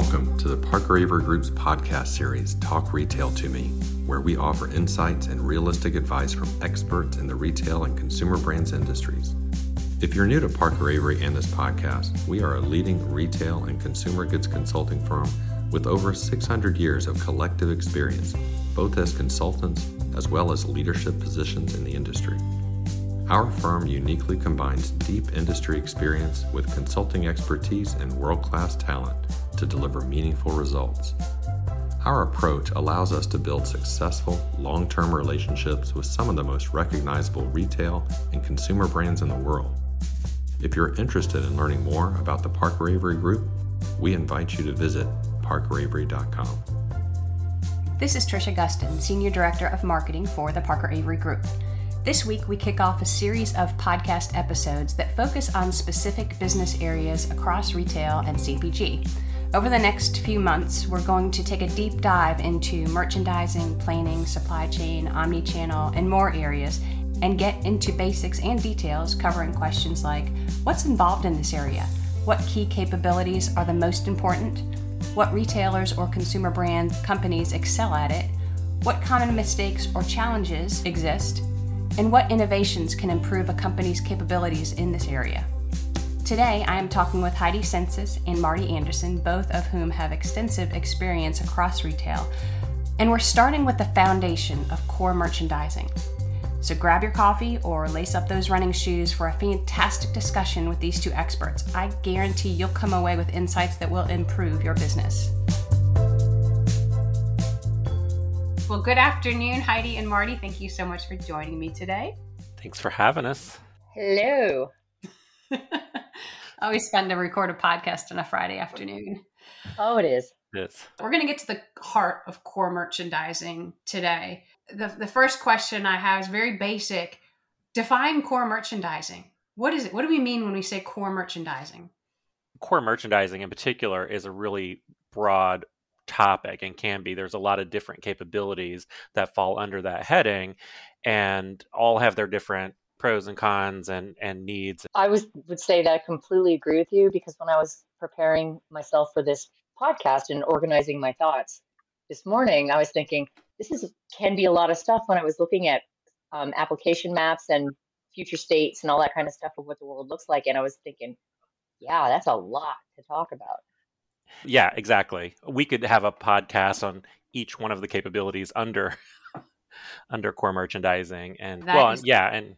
Welcome to the Parker Avery Group's podcast series, Talk Retail to Me, where we offer insights and realistic advice from experts in the retail and consumer brands industries. If you're new to Parker Avery and this podcast, we are a leading retail and consumer goods consulting firm with over 600 years of collective experience, both as consultants as well as leadership positions in the industry. Our firm uniquely combines deep industry experience with consulting expertise and world class talent to deliver meaningful results. Our approach allows us to build successful, long term relationships with some of the most recognizable retail and consumer brands in the world. If you're interested in learning more about the Parker Avery Group, we invite you to visit parkeravery.com. This is Trisha Gustin, Senior Director of Marketing for the Parker Avery Group. This week, we kick off a series of podcast episodes that focus on specific business areas across retail and CPG. Over the next few months, we're going to take a deep dive into merchandising, planning, supply chain, omni channel, and more areas, and get into basics and details covering questions like what's involved in this area? What key capabilities are the most important? What retailers or consumer brand companies excel at it? What common mistakes or challenges exist? and what innovations can improve a company's capabilities in this area. Today, I am talking with Heidi Sensis and Marty Anderson, both of whom have extensive experience across retail, and we're starting with the foundation of core merchandising. So grab your coffee or lace up those running shoes for a fantastic discussion with these two experts. I guarantee you'll come away with insights that will improve your business. Well, good afternoon, Heidi and Marty. Thank you so much for joining me today. Thanks for having us. Hello. Always fun to record a podcast on a Friday afternoon. Oh, it is. Yes. We're going to get to the heart of core merchandising today. The, the first question I have is very basic. Define core merchandising. What is it? What do we mean when we say core merchandising? Core merchandising in particular is a really broad topic and can be there's a lot of different capabilities that fall under that heading and all have their different pros and cons and and needs i was would say that i completely agree with you because when i was preparing myself for this podcast and organizing my thoughts this morning i was thinking this is can be a lot of stuff when i was looking at um, application maps and future states and all that kind of stuff of what the world looks like and i was thinking yeah that's a lot to talk about yeah, exactly. We could have a podcast on each one of the capabilities under under core merchandising and that well, is- yeah, and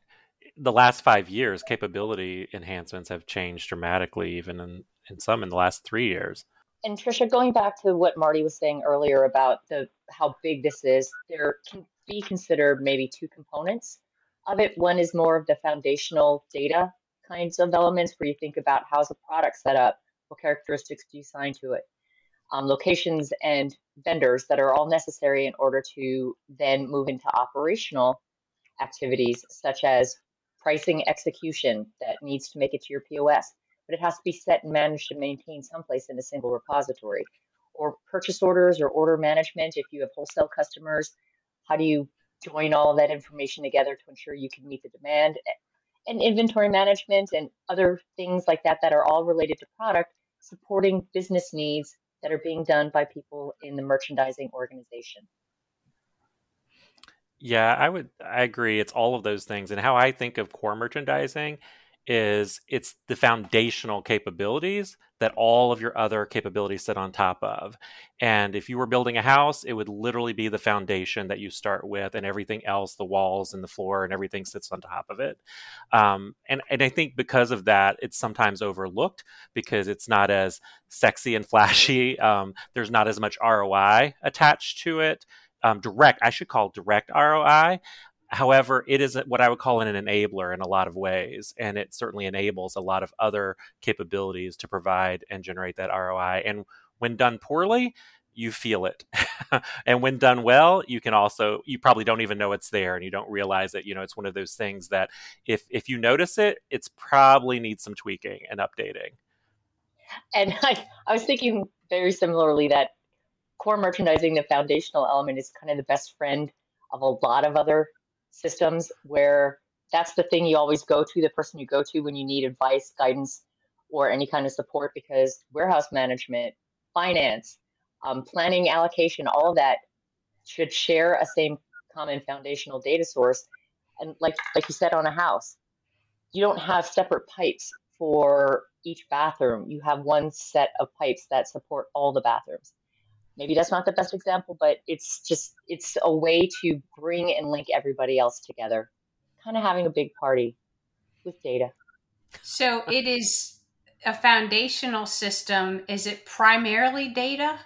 the last 5 years capability enhancements have changed dramatically even in in some in the last 3 years. And Trisha, going back to what Marty was saying earlier about the how big this is, there can be considered maybe two components of it. One is more of the foundational data kinds of elements where you think about how's a product set up, what characteristics do you assign to it? Um, locations and vendors that are all necessary in order to then move into operational activities such as pricing execution that needs to make it to your POS, but it has to be set and managed and maintained someplace in a single repository. Or purchase orders or order management if you have wholesale customers. How do you join all of that information together to ensure you can meet the demand? And inventory management and other things like that that are all related to product supporting business needs that are being done by people in the merchandising organization. Yeah, I would I agree it's all of those things and how I think of core merchandising is it's the foundational capabilities that all of your other capabilities sit on top of. And if you were building a house, it would literally be the foundation that you start with, and everything else, the walls and the floor and everything sits on top of it. Um, and, and I think because of that, it's sometimes overlooked because it's not as sexy and flashy. Um, there's not as much ROI attached to it. Um, direct, I should call direct ROI. However, it is what I would call an enabler in a lot of ways, and it certainly enables a lot of other capabilities to provide and generate that ROI. And when done poorly, you feel it. and when done well, you can also you probably don't even know it's there and you don't realize it. You know, it's one of those things that if if you notice it, it's probably needs some tweaking and updating. And I, I was thinking very similarly that core merchandising, the foundational element, is kind of the best friend of a lot of other systems where that's the thing you always go to, the person you go to when you need advice, guidance, or any kind of support because warehouse management finance, um, planning, allocation, all of that should share a same common foundational data source. And like like you said on a house, you don't have separate pipes for each bathroom. You have one set of pipes that support all the bathrooms. Maybe that's not the best example, but it's just it's a way to bring and link everybody else together. Kind of having a big party with data. So it is a foundational system. Is it primarily data?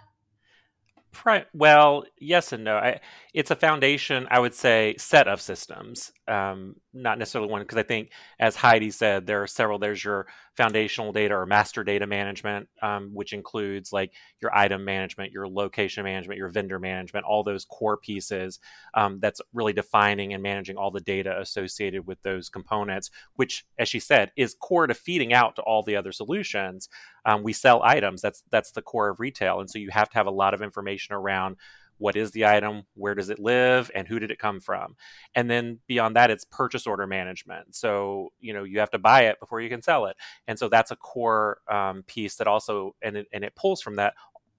Pri- well, yes and no. I, it's a foundation, I would say, set of systems, um, not necessarily one, because I think, as Heidi said, there are several. There's your foundational data or master data management, um, which includes like your item management, your location management, your vendor management, all those core pieces um, that's really defining and managing all the data associated with those components, which, as she said, is core to feeding out to all the other solutions. Um, we sell items. That's that's the core of retail, and so you have to have a lot of information around what is the item where does it live and who did it come from? And then beyond that it's purchase order management. So you know you have to buy it before you can sell it. And so that's a core um, piece that also and it, and it pulls from that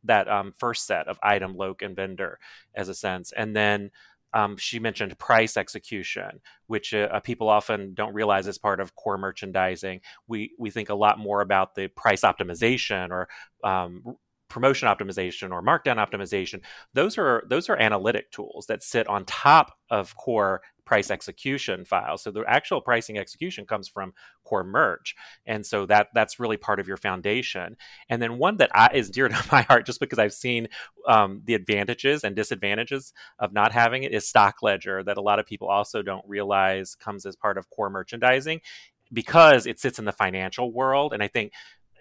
that um, first set of item loc and vendor as a sense. And then um, she mentioned price execution, which uh, uh, people often don't realize is part of core merchandising. We we think a lot more about the price optimization or um, promotion optimization or markdown optimization those are those are analytic tools that sit on top of core price execution files. So the actual pricing execution comes from core merch and so that that's really part of your foundation. And then one that I, is dear to my heart just because i've seen um, the advantages and disadvantages of not having it is stock ledger that a lot of people also don't realize comes as part of core merchandising because it sits in the financial world. And i think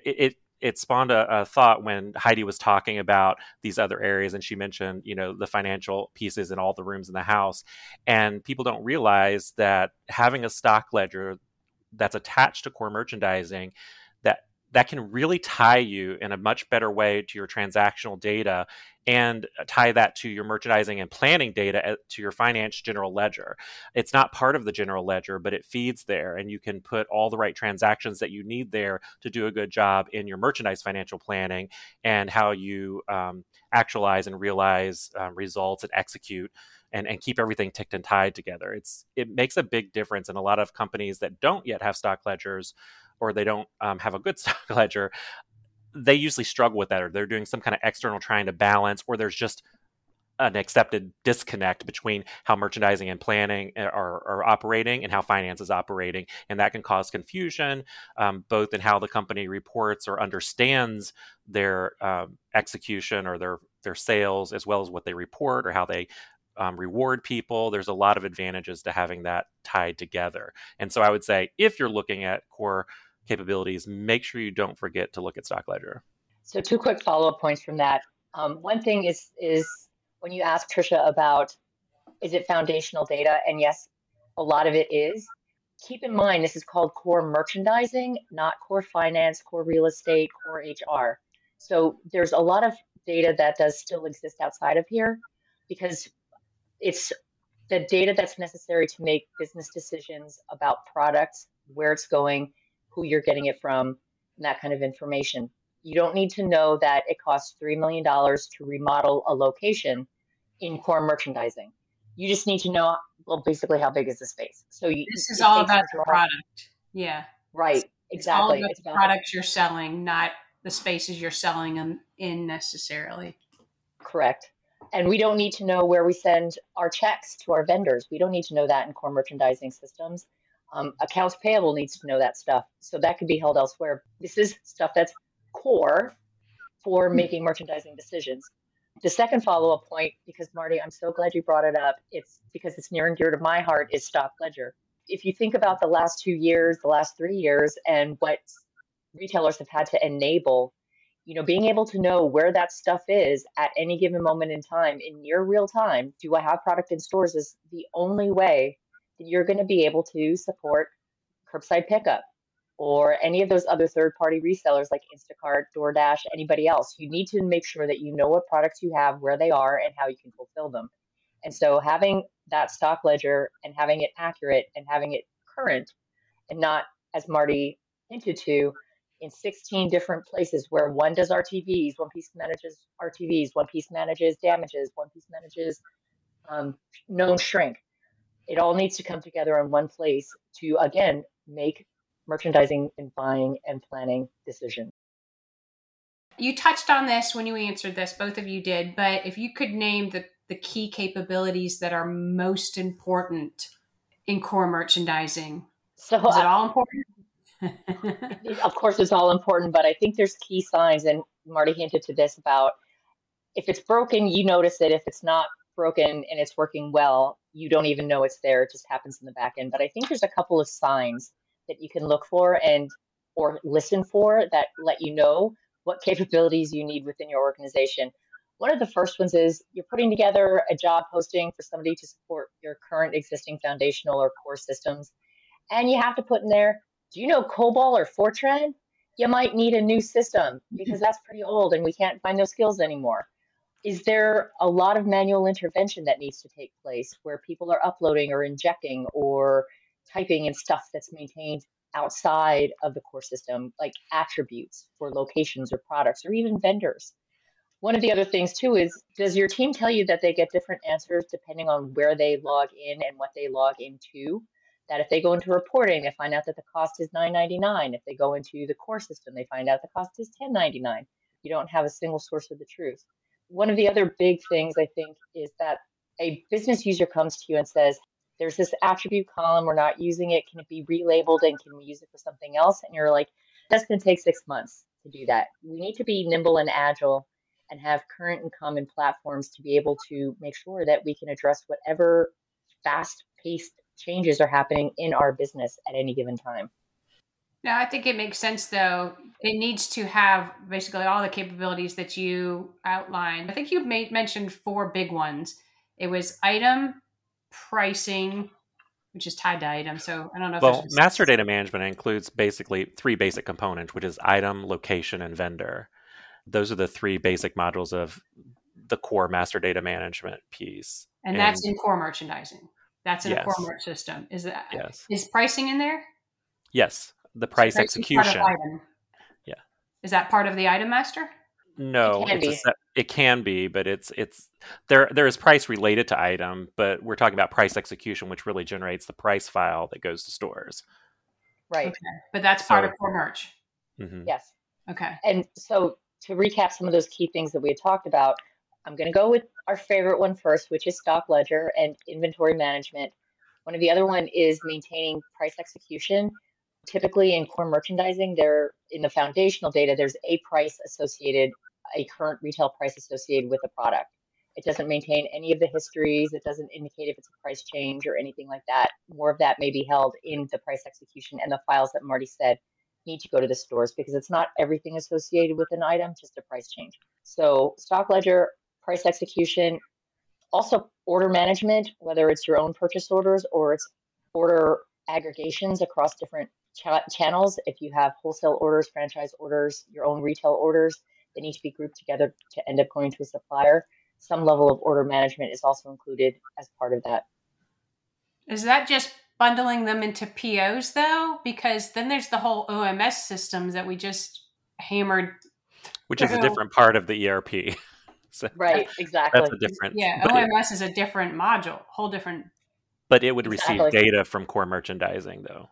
it, it it spawned a, a, thought when Heidi was talking about these other areas, and she mentioned, you know, the financial pieces in all the rooms in the house. And people don't realize that having a stock ledger that's attached to core merchandising that can really tie you in a much better way to your transactional data and tie that to your merchandising and planning data uh, to your finance general ledger. It's not part of the general ledger, but it feeds there, and you can put all the right transactions that you need there to do a good job in your merchandise financial planning and how you um, actualize and realize uh, results and execute. And, and keep everything ticked and tied together. It's it makes a big difference in a lot of companies that don't yet have stock ledgers or they don't um, have a good stock ledger, they usually struggle with that, or they're doing some kind of external trying to balance, or there's just an accepted disconnect between how merchandising and planning are, are, operating and how finance is operating. And that can cause confusion, um, both in how the company reports or understands their um, execution or their, their sales, as well as what they report or how they um, reward people. There's a lot of advantages to having that tied together. And so I would say if you're looking at core capabilities, make sure you don't forget to look at Stock Ledger. So two quick follow-up points from that. Um, one thing is is when you ask Trisha about is it foundational data, and yes, a lot of it is. Keep in mind this is called core merchandising, not core finance, core real estate, core HR. So there's a lot of data that does still exist outside of here because it's the data that's necessary to make business decisions about products, where it's going, who you're getting it from, and that kind of information. You don't need to know that it costs $3 million to remodel a location in core merchandising. You just need to know, well, basically, how big is the space. So you, this is all about the product. Yeah. Right. Exactly. It's all about it's the products you're selling, not the spaces you're selling them in necessarily. Correct. And we don't need to know where we send our checks to our vendors. We don't need to know that in core merchandising systems. Um, accounts payable needs to know that stuff. So that could be held elsewhere. This is stuff that's core for making merchandising decisions. The second follow up point, because Marty, I'm so glad you brought it up, it's because it's near and dear to my heart, is stock ledger. If you think about the last two years, the last three years, and what retailers have had to enable, you know, being able to know where that stuff is at any given moment in time in near real time, do I have product in stores is the only way you're going to be able to support curbside pickup or any of those other third party resellers like Instacart, DoorDash, anybody else. You need to make sure that you know what products you have, where they are, and how you can fulfill them. And so having that stock ledger and having it accurate and having it current and not, as Marty hinted to, in 16 different places where one does RTVs, one piece manages RTVs, one piece manages damages, one piece manages um, known shrink. It all needs to come together in one place to, again, make merchandising and buying and planning decisions. You touched on this when you answered this, both of you did, but if you could name the, the key capabilities that are most important in core merchandising, so is it uh, all important? of course, it's all important, but I think there's key signs, and Marty hinted to this about if it's broken, you notice it. If it's not broken and it's working well, you don't even know it's there. It just happens in the back end. But I think there's a couple of signs that you can look for and or listen for that let you know what capabilities you need within your organization. One of the first ones is you're putting together a job posting for somebody to support your current existing foundational or core systems. And you have to put in there do you know COBOL or Fortran? You might need a new system because that's pretty old and we can't find those skills anymore. Is there a lot of manual intervention that needs to take place where people are uploading or injecting or typing in stuff that's maintained outside of the core system, like attributes for locations or products or even vendors? One of the other things too is does your team tell you that they get different answers depending on where they log in and what they log into? that if they go into reporting, they find out that the cost is $9.99. If they go into the core system, they find out the cost is $10.99. You don't have a single source of the truth. One of the other big things I think is that a business user comes to you and says, There's this attribute column, we're not using it. Can it be relabeled and can we use it for something else? And you're like, That's going to take six months to do that. We need to be nimble and agile and have current and common platforms to be able to make sure that we can address whatever fast paced changes are happening in our business at any given time. No, I think it makes sense though. It needs to have basically all the capabilities that you outlined. I think you made mentioned four big ones. It was item, pricing, which is tied to item. So I don't know. well, master data management includes basically three basic components, which is item, location, and vendor. Those are the three basic modules of the core master data management piece. And, and that's in core merchandising. That's in yes. a core merch system. Is that yes. is pricing in there? Yes, the price so execution. Yeah. Is that part of the item master? No, it can, set, it can be, but it's it's there. There is price related to item, but we're talking about price execution, which really generates the price file that goes to stores. Right, okay. but that's part so, of core merch. Mm-hmm. Yes. Okay. And so to recap some of those key things that we had talked about, I'm going to go with our favorite one first, which is stock ledger and inventory management. One of the other one is maintaining price execution. Typically in core merchandising, there in the foundational data, there's a price associated, a current retail price associated with a product. It doesn't maintain any of the histories. It doesn't indicate if it's a price change or anything like that. More of that may be held in the price execution and the files that Marty said need to go to the stores because it's not everything associated with an item, just a price change. So stock ledger, price execution, also order management, whether it's your own purchase orders or it's order aggregations across different ch- channels. If you have wholesale orders, franchise orders, your own retail orders, they need to be grouped together to end up going to a supplier. Some level of order management is also included as part of that. Is that just bundling them into POs though? Because then there's the whole OMS systems that we just hammered. Which is a different part of the ERP. So right, exactly. That's a different. Yeah, OMS is a different module, whole different. But it would exactly. receive data from core merchandising, though.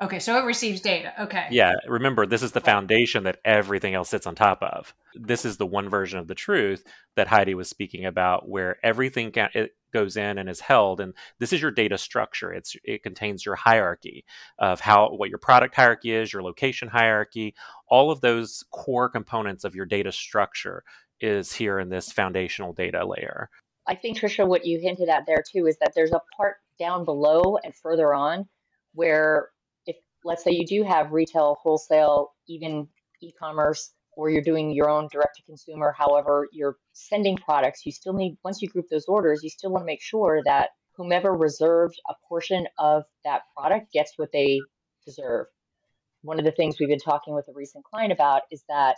Okay, so it receives data. Okay. Yeah, remember this is the foundation that everything else sits on top of. This is the one version of the truth that Heidi was speaking about, where everything can, it goes in and is held, and this is your data structure. It's it contains your hierarchy of how what your product hierarchy is, your location hierarchy, all of those core components of your data structure is here in this foundational data layer. I think, Trisha, what you hinted at there too is that there's a part down below and further on where, if let's say you do have retail, wholesale, even e commerce, or you're doing your own direct to consumer, however, you're sending products, you still need, once you group those orders, you still want to make sure that whomever reserved a portion of that product gets what they deserve. One of the things we've been talking with a recent client about is that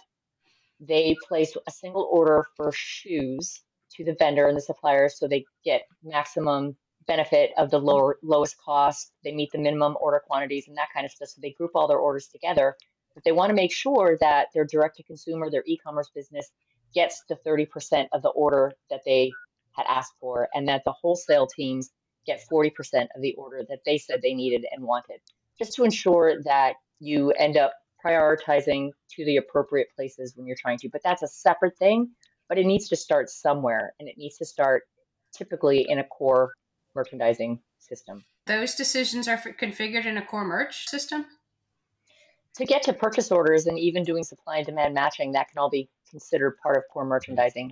they place a single order for shoes to the vendor and the supplier so they get maximum benefit of the mm. lower lowest cost they meet the minimum order quantities and that kind of stuff so they group all their orders together but they want to make sure that their direct to consumer, their e commerce business gets the 30% of the order that they had asked for, and that the wholesale teams get 40% of the order that they said they needed and wanted, just to ensure that you end up prioritizing to the appropriate places when you're trying to. But that's a separate thing, but it needs to start somewhere, and it needs to start typically in a core merchandising system. Those decisions are configured in a core merch system? To get to purchase orders and even doing supply and demand matching, that can all be considered part of core merchandising.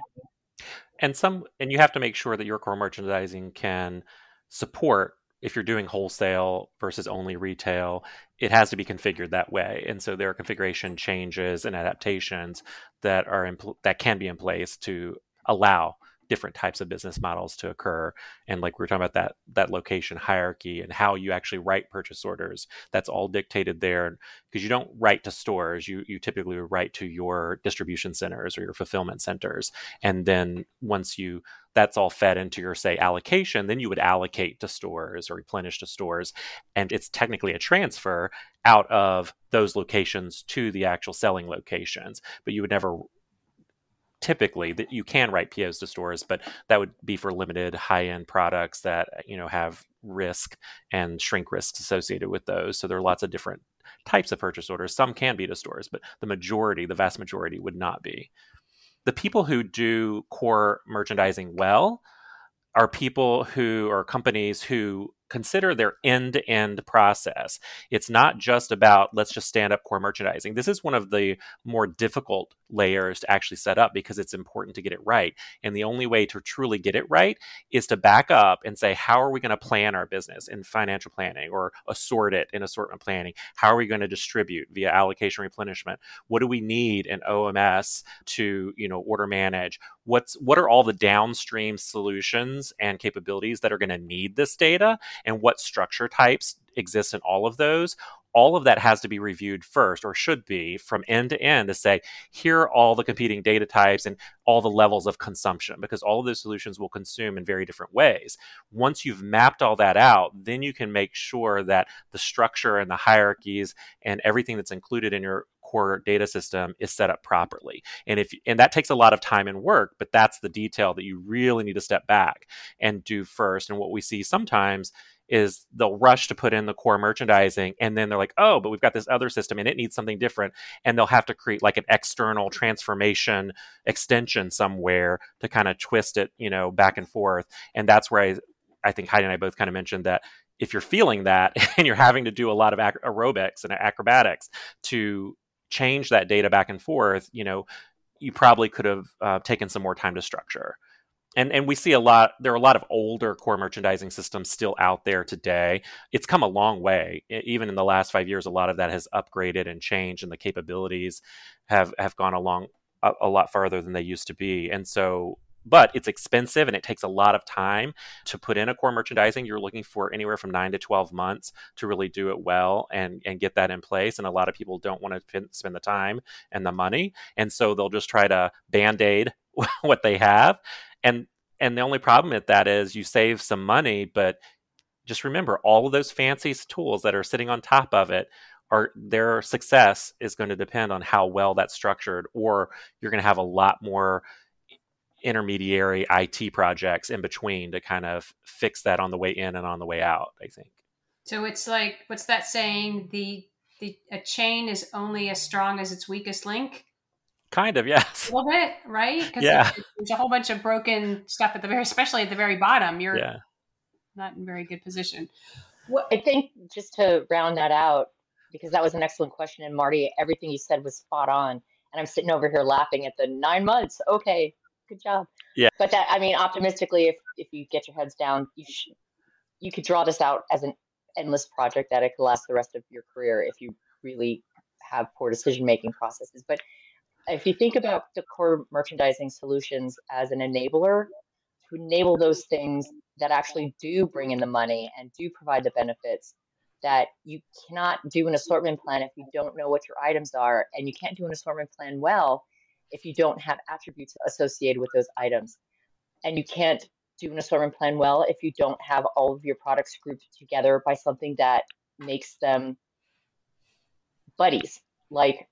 And some and you have to make sure that your core merchandising can support if you're doing wholesale versus only retail, it has to be configured that way. And so there are configuration changes and adaptations that are in, that can be in place to allow different types of business models to occur and like we are talking about that that location hierarchy and how you actually write purchase orders that's all dictated there because you don't write to stores you you typically write to your distribution centers or your fulfillment centers and then once you that's all fed into your say allocation then you would allocate to stores or replenish to stores and it's technically a transfer out of those locations to the actual selling locations but you would never typically that you can write POs to stores, but that would be for limited high end products that uh, you know have risk and shrink risks associated with those. So there are lots of different types of purchase orders. Some can be to stores, but the majority, the vast majority, would not be. The people who do core merchandising well are people who are companies who consider their end to end process. It's not just about let's just stand up core merchandising. This is one of the more difficult layers to actually set up because it's important to get it right. And the only way to truly get it right is to back up and say, how are we going to plan our business in financial planning or assort it in assortment planning? How are we going to distribute via allocation replenishment? What do we need in OMS to, you know, order manage? What's what are all the downstream solutions and capabilities that are going to need this data? And what structure types exist in all of those all of that has to be reviewed first or should be from end to end to say here are all the competing data types and all the levels of consumption because all of those solutions will consume in very different ways. Once you've mapped all that out then you can make sure that the structure and the hierarchies and everything that's included in your core data system is set up properly. And if and that takes a lot of time and work but that's the detail that you really need to step back and do first. And what we see sometimes is they'll rush to put in the core merchandising and then they're like oh but we've got this other system and it needs something different and they'll have to create like an external transformation extension somewhere to kind of twist it you know back and forth and that's where i i think heidi and i both kind of mentioned that if you're feeling that and you're having to do a lot of ac- aerobics and acrobatics to change that data back and forth you know you probably could have uh, taken some more time to structure and and we see a lot there are a lot of older core merchandising systems still out there today. It's come a long way. Even in the last five years a lot of that has upgraded and changed and the capabilities have have gone along a, a lot farther than they used to be. And so but it's expensive and it takes a lot of time to put in a core merchandising. You're looking for anywhere from 9 to 12 months to really do it well and and get that in place. And a lot of people don't want to spend the time and the money. And so they'll just try to band-aid what they have and and the only problem with that is you save some money but just remember all of those fancy tools that are sitting on top of it are their success is going to depend on how well that's structured or you're going to have a lot more intermediary IT projects in between to kind of fix that on the way in and on the way out I think. So it's like what's that saying? The the a chain is only as strong as its weakest link Kind of, yes. A little bit, right? Yeah. There's a whole bunch of broken stuff at the very, especially at the very bottom. You're yeah. not in very good position. What, I think just to round that out, because that was an excellent question, and Marty, everything you said was spot on. And I'm sitting over here laughing at the nine months. Okay, good job. Yeah. But that, I mean, optimistically, if if you get your heads down, you should, you could draw this out as an endless project that it could last the rest of your career if you really have poor decision making processes. But if you think about the core merchandising solutions as an enabler to enable those things that actually do bring in the money and do provide the benefits that you cannot do an assortment plan if you don't know what your items are and you can't do an assortment plan well if you don't have attributes associated with those items. And you can't do an assortment plan well if you don't have all of your products grouped together by something that makes them buddies Like,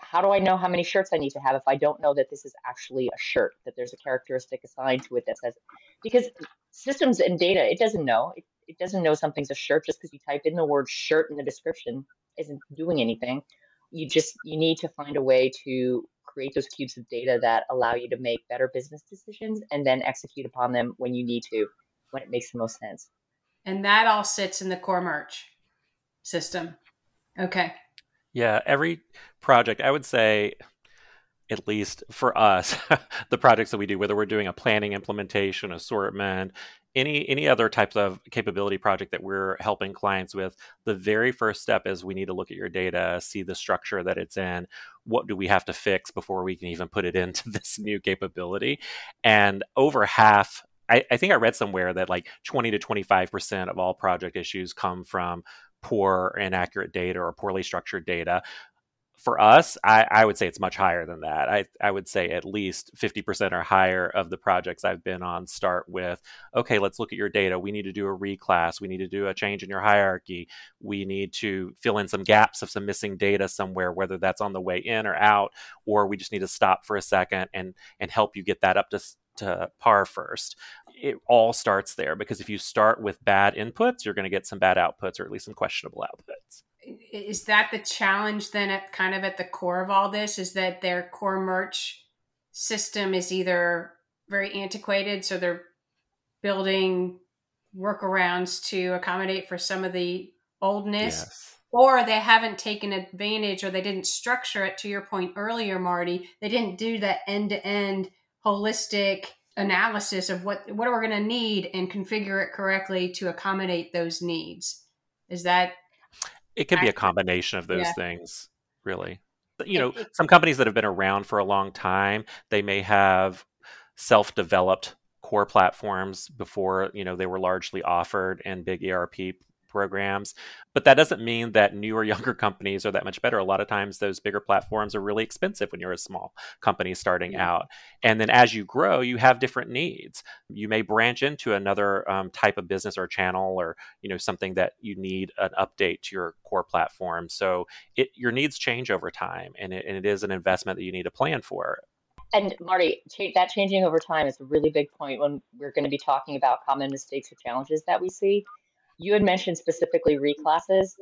how do I know how many shirts I need to have if I don't know that this is actually a shirt, that there's a characteristic assigned to it that says, because systems and data, it doesn't know. It, it doesn't know something's a shirt just because you type in the word shirt in the description isn't doing anything. You just, you need to find a way to create those cubes of data that allow you to make better business decisions and then execute upon them when you need to, when it makes the most sense. And that all sits in the core merch system. Okay. Yeah, every project, I would say, at least for us, the projects that we do, whether we're doing a planning implementation, assortment, any any other types of capability project that we're helping clients with, the very first step is we need to look at your data, see the structure that it's in. What do we have to fix before we can even put it into this new capability? And over half I, I, think I read somewhere that like 20 to 25% of all project issues come from poor, inaccurate data or poorly structured data. For us, I, I would say it's much higher than that. I, I would say at least 50% or higher of the projects I've been on start with okay, let's look at your data. We need to do a reclass. We need to do a change in your hierarchy. We need to fill in some gaps of some missing data somewhere, whether that's on the way in or out, or we just need to stop for a second and, and help you get that up to to par first. It all starts there because if you start with bad inputs, you're going to get some bad outputs or at least some questionable outputs. Is that the challenge then at kind of at the core of all this is that their core merch system is either very antiquated, so they're building workarounds to accommodate for some of the oldness. Yes or they haven't taken advantage or they didn't structure it to your point earlier marty they didn't do that end to end holistic analysis of what what we're we going to need and configure it correctly to accommodate those needs. Is that it can be a combination of those yeah. things, really. You know, some companies that have been around for a long time, they may have self-developed core platforms before, you know, they were largely offered in big ERP programs. But that doesn't mean that newer, younger companies are that much better. A lot of times, those bigger platforms are really expensive when you're a small company starting out. And then as you grow, you have different needs. You may branch into another um, type of business or channel, or you know something that you need an update to your core platform. So it, your needs change over time, and it, and it is an investment that you need to plan for. And Marty, that changing over time is a really big point when we're going to be talking about common mistakes or challenges that we see. You had mentioned specifically reclasses.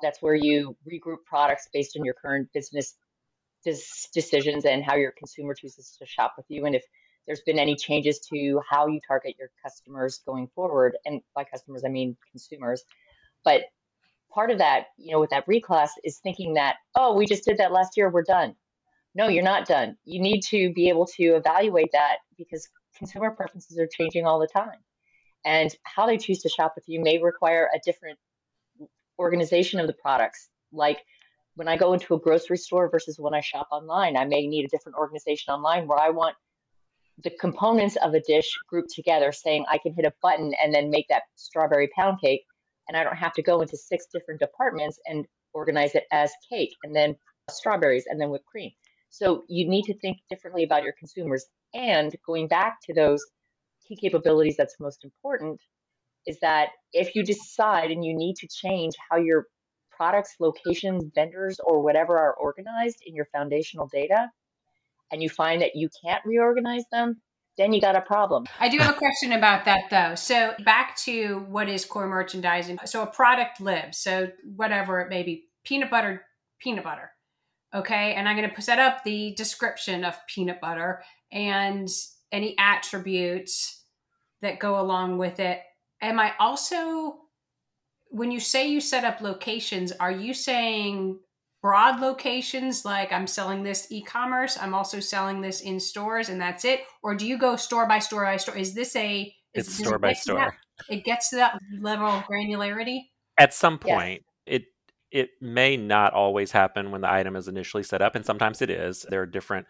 That's where you regroup products based on your current business decisions and how your consumer chooses to shop with you. And if there's been any changes to how you target your customers going forward, and by customers, I mean consumers. But part of that, you know, with that reclass is thinking that, oh, we just did that last year, we're done. No, you're not done. You need to be able to evaluate that because consumer preferences are changing all the time and how they choose to shop with you may require a different organization of the products. Like when I go into a grocery store versus when I shop online, I may need a different organization online where I want the components of a dish grouped together, saying I can hit a button and then make that strawberry pound cake. And I don't have to go into six different departments and organize it as cake and then strawberries and then whipped cream. So you need to think differently about your consumers. And going back to those key capabilities that's most important is that if you decide and you need to change how your products, locations, vendors, or whatever are organized in your foundational data, and you find that you can't reorganize them, then you got a problem. I do have a question about that though. So back to what is core merchandising. So a product lives. So whatever it may be, peanut butter, peanut butter. Okay. And I'm going to set up the description of peanut butter and any attributes that go along with it. Am I also, when you say you set up locations, are you saying broad locations like I'm selling this e commerce, I'm also selling this in stores, and that's it? Or do you go store by store by store? Is this a, is, it's store by store. That, it gets to that level of granularity? At some point, it it may not always happen when the item is initially set up and sometimes it is there are different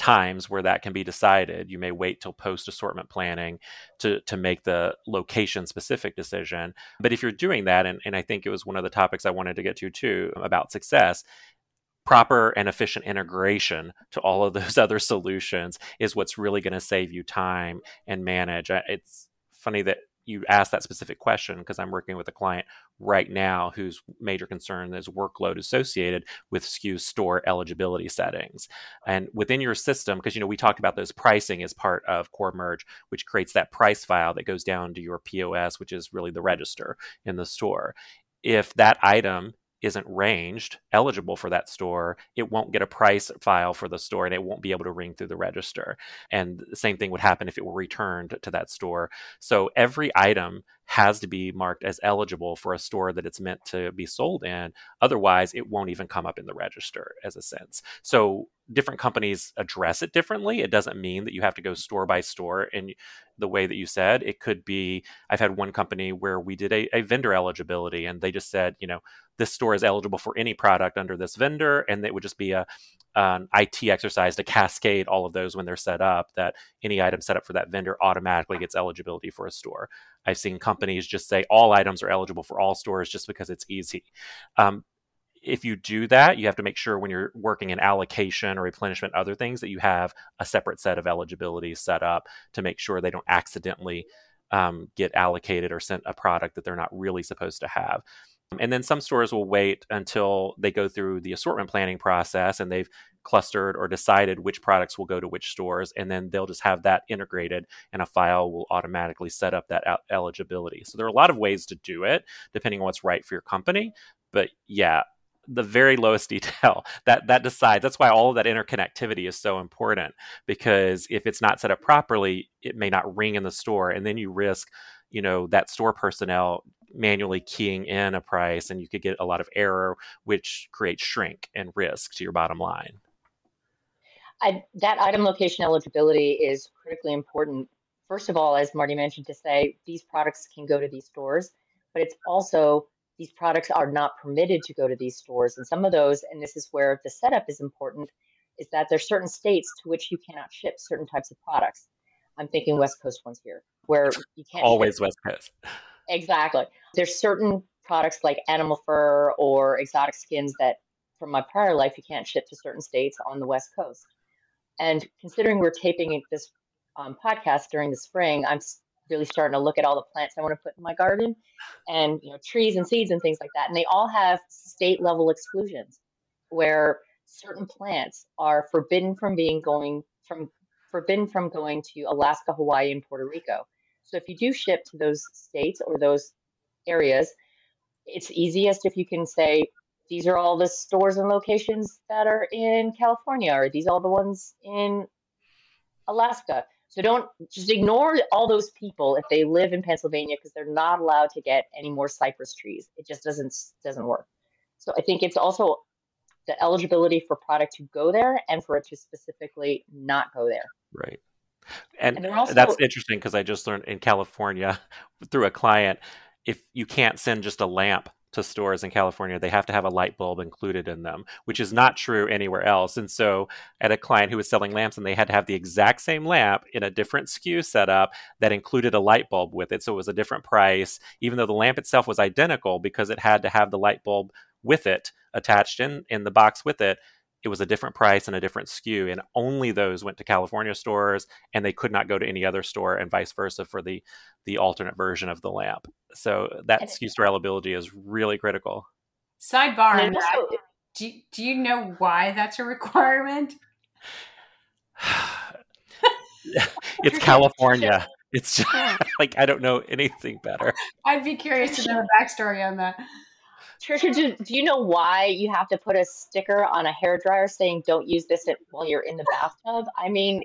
times where that can be decided. You may wait till post assortment planning to, to make the location specific decision. But if you're doing that, and, and I think it was one of the topics I wanted to get to too about success, proper and efficient integration to all of those other solutions is what's really going to save you time and manage. It's funny that you ask that specific question because I'm working with a client right now whose major concern is workload associated with SKU store eligibility settings. And within your system, because you know we talked about those pricing as part of Core Merch, which creates that price file that goes down to your POS, which is really the register in the store. If that item isn't ranged eligible for that store, it won't get a price file for the store and it won't be able to ring through the register. And the same thing would happen if it were returned to that store. So every item has to be marked as eligible for a store that it's meant to be sold in. Otherwise, it won't even come up in the register as a sense. So different companies address it differently. It doesn't mean that you have to go store by store in the way that you said. It could be, I've had one company where we did a, a vendor eligibility and they just said, you know, this store is eligible for any product under this vendor. And it would just be a, an IT exercise to cascade all of those when they're set up that any item set up for that vendor automatically gets eligibility for a store. I've seen companies just say all items are eligible for all stores just because it's easy. Um, if you do that, you have to make sure when you're working in allocation or replenishment, other things, that you have a separate set of eligibility set up to make sure they don't accidentally um, get allocated or sent a product that they're not really supposed to have. And then some stores will wait until they go through the assortment planning process and they've clustered or decided which products will go to which stores. And then they'll just have that integrated and a file will automatically set up that eligibility. So there are a lot of ways to do it depending on what's right for your company. But yeah, the very lowest detail that that decides that's why all of that interconnectivity is so important because if it's not set up properly it may not ring in the store and then you risk you know that store personnel manually keying in a price and you could get a lot of error which creates shrink and risk to your bottom line. I, that item location eligibility is critically important. First of all as marty mentioned to say these products can go to these stores but it's also these products are not permitted to go to these stores. And some of those and this is where the setup is important is that there's certain states to which you cannot ship certain types of products. I'm thinking west coast ones here where you can't always ship. west coast Exactly. There's certain products like animal fur or exotic skins that from my prior life you can't ship to certain states on the West Coast. And considering we're taping this um, podcast during the spring, I'm really starting to look at all the plants I want to put in my garden and you know trees and seeds and things like that. And they all have state level exclusions where certain plants are forbidden from being going from forbidden from going to Alaska, Hawaii, and Puerto Rico. So if you do ship to those states or those areas, it's easiest if you can say, these are all the stores and locations that are in California, or these are all the ones in Alaska. So don't just ignore all those people if they live in Pennsylvania because they're not allowed to get any more cypress trees. It just doesn't doesn't work. So I think it's also the eligibility for product to go there and for it to specifically not go there. Right. And, and uh, also, that's interesting because I just learned in California through a client, if you can't send just a lamp to stores in California, they have to have a light bulb included in them, which is not true anywhere else. And so, at a client who was selling lamps, and they had to have the exact same lamp in a different SKU setup that included a light bulb with it. So, it was a different price, even though the lamp itself was identical because it had to have the light bulb with it attached in, in the box with it it was a different price and a different SKU, and only those went to California stores, and they could not go to any other store, and vice versa for the the alternate version of the lamp. So that SKU store eligibility is really critical. Sidebar that. Do, do you know why that's a requirement? it's California. It's just, like I don't know anything better. I'd be curious to know the backstory on that. Trisha, do, do you know why you have to put a sticker on a hair dryer saying "Don't use this while you're in the bathtub"? I mean,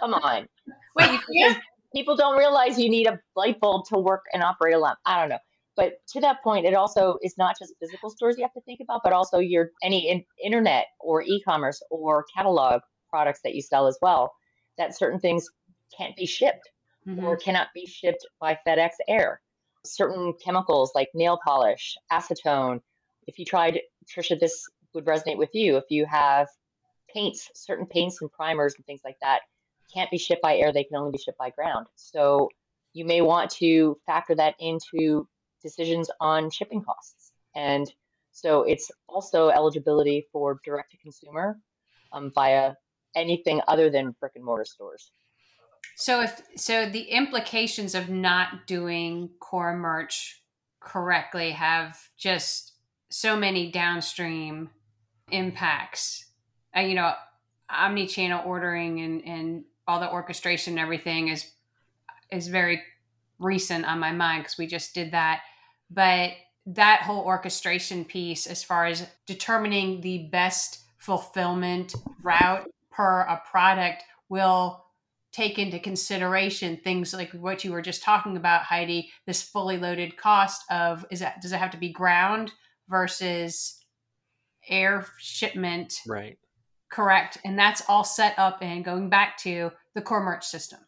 come on. Wait, people don't realize you need a light bulb to work and operate a lamp. I don't know. But to that point, it also is not just physical stores you have to think about, but also your any in, internet or e-commerce or catalog products that you sell as well. That certain things can't be shipped mm-hmm. or cannot be shipped by FedEx Air certain chemicals like nail polish, acetone. If you tried, Trisha, this would resonate with you. If you have paints, certain paints and primers and things like that can't be shipped by air, they can only be shipped by ground. So you may want to factor that into decisions on shipping costs. And so it's also eligibility for direct to consumer um, via anything other than brick and mortar stores. So if so the implications of not doing core merch correctly have just so many downstream impacts. Uh, you know, omni-channel ordering and, and all the orchestration and everything is is very recent on my mind because we just did that. But that whole orchestration piece, as far as determining the best fulfillment route per a product, will take into consideration things like what you were just talking about, Heidi. This fully loaded cost of is that does it have to be ground versus air shipment? Right. Correct. And that's all set up and going back to the core merch system.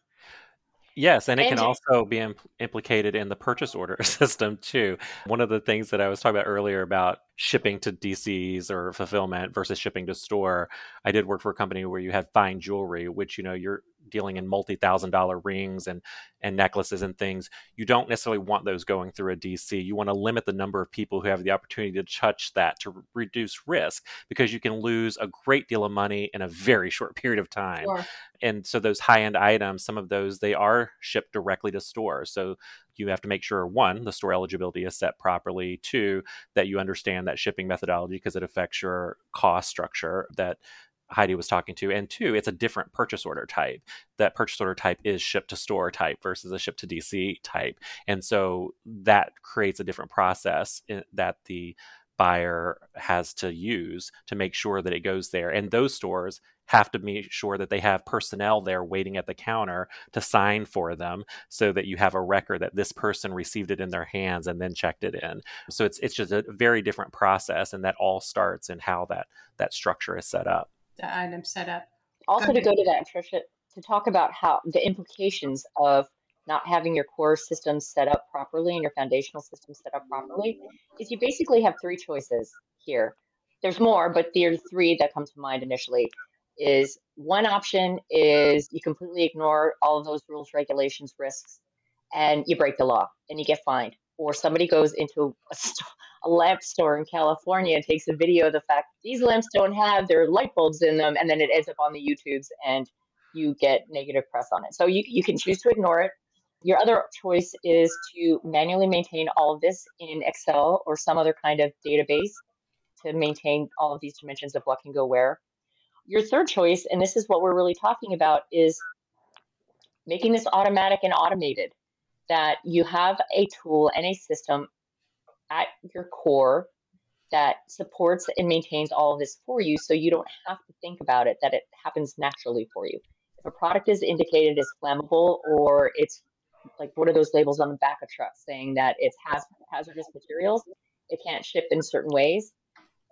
Yes, and it can also be imp- implicated in the purchase order system too. One of the things that I was talking about earlier about shipping to DCs or fulfillment versus shipping to store, I did work for a company where you had fine jewelry, which you know you're dealing in multi-thousand dollar rings and and necklaces and things you don't necessarily want those going through a dc you want to limit the number of people who have the opportunity to touch that to reduce risk because you can lose a great deal of money in a very short period of time. Sure. and so those high end items some of those they are shipped directly to stores so you have to make sure one the store eligibility is set properly two that you understand that shipping methodology because it affects your cost structure that Heidi was talking to, and two, it's a different purchase order type. That purchase order type is ship to store type versus a ship to DC type, and so that creates a different process eh, that the buyer has to use to make sure that it goes there. And those stores have to make sure that they have personnel there waiting at the counter to sign for them so that you have a record that this person received it in their hands and then checked it in. So it's it's just a very different process and that all starts in how that that structure is set up the item set up. Also, to go to that, Trisha, to talk about how the implications of not having your core systems set up properly and your foundational systems set up properly is you basically have three choices here. There's more, but there are three that come to mind initially. Is one option is you completely ignore all of those rules, regulations, risks, and you break the law and you get fined. Or somebody goes into a, store a lamp store in California takes a video of the fact these lamps don't have their light bulbs in them, and then it ends up on the YouTubes and you get negative press on it. So you, you can choose to ignore it. Your other choice is to manually maintain all of this in Excel or some other kind of database to maintain all of these dimensions of what can go where. Your third choice, and this is what we're really talking about, is making this automatic and automated. That you have a tool and a system at your core that supports and maintains all of this for you so you don't have to think about it, that it happens naturally for you. If a product is indicated as flammable or it's like what are those labels on the back of trucks saying that it has hazardous materials, it can't ship in certain ways,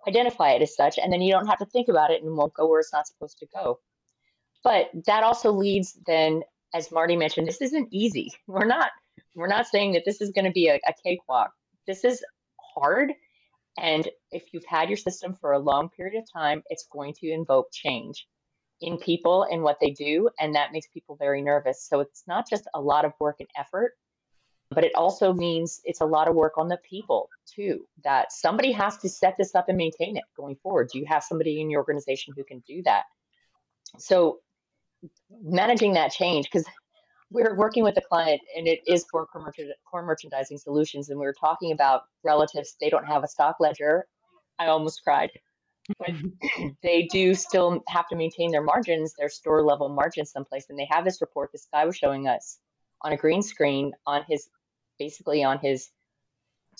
identify it as such, and then you don't have to think about it and won't go where it's not supposed to go. But that also leads then, as Marty mentioned, this isn't easy. We're not we're not saying that this is going to be a, a cakewalk this is hard. And if you've had your system for a long period of time, it's going to invoke change in people and what they do. And that makes people very nervous. So it's not just a lot of work and effort, but it also means it's a lot of work on the people too, that somebody has to set this up and maintain it going forward. Do you have somebody in your organization who can do that? So managing that change, because we're working with a client and it is for core merchandising solutions and we were talking about relatives they don't have a stock ledger. I almost cried. But they do still have to maintain their margins their store level margins someplace and they have this report. This guy was showing us on a green screen on his basically on his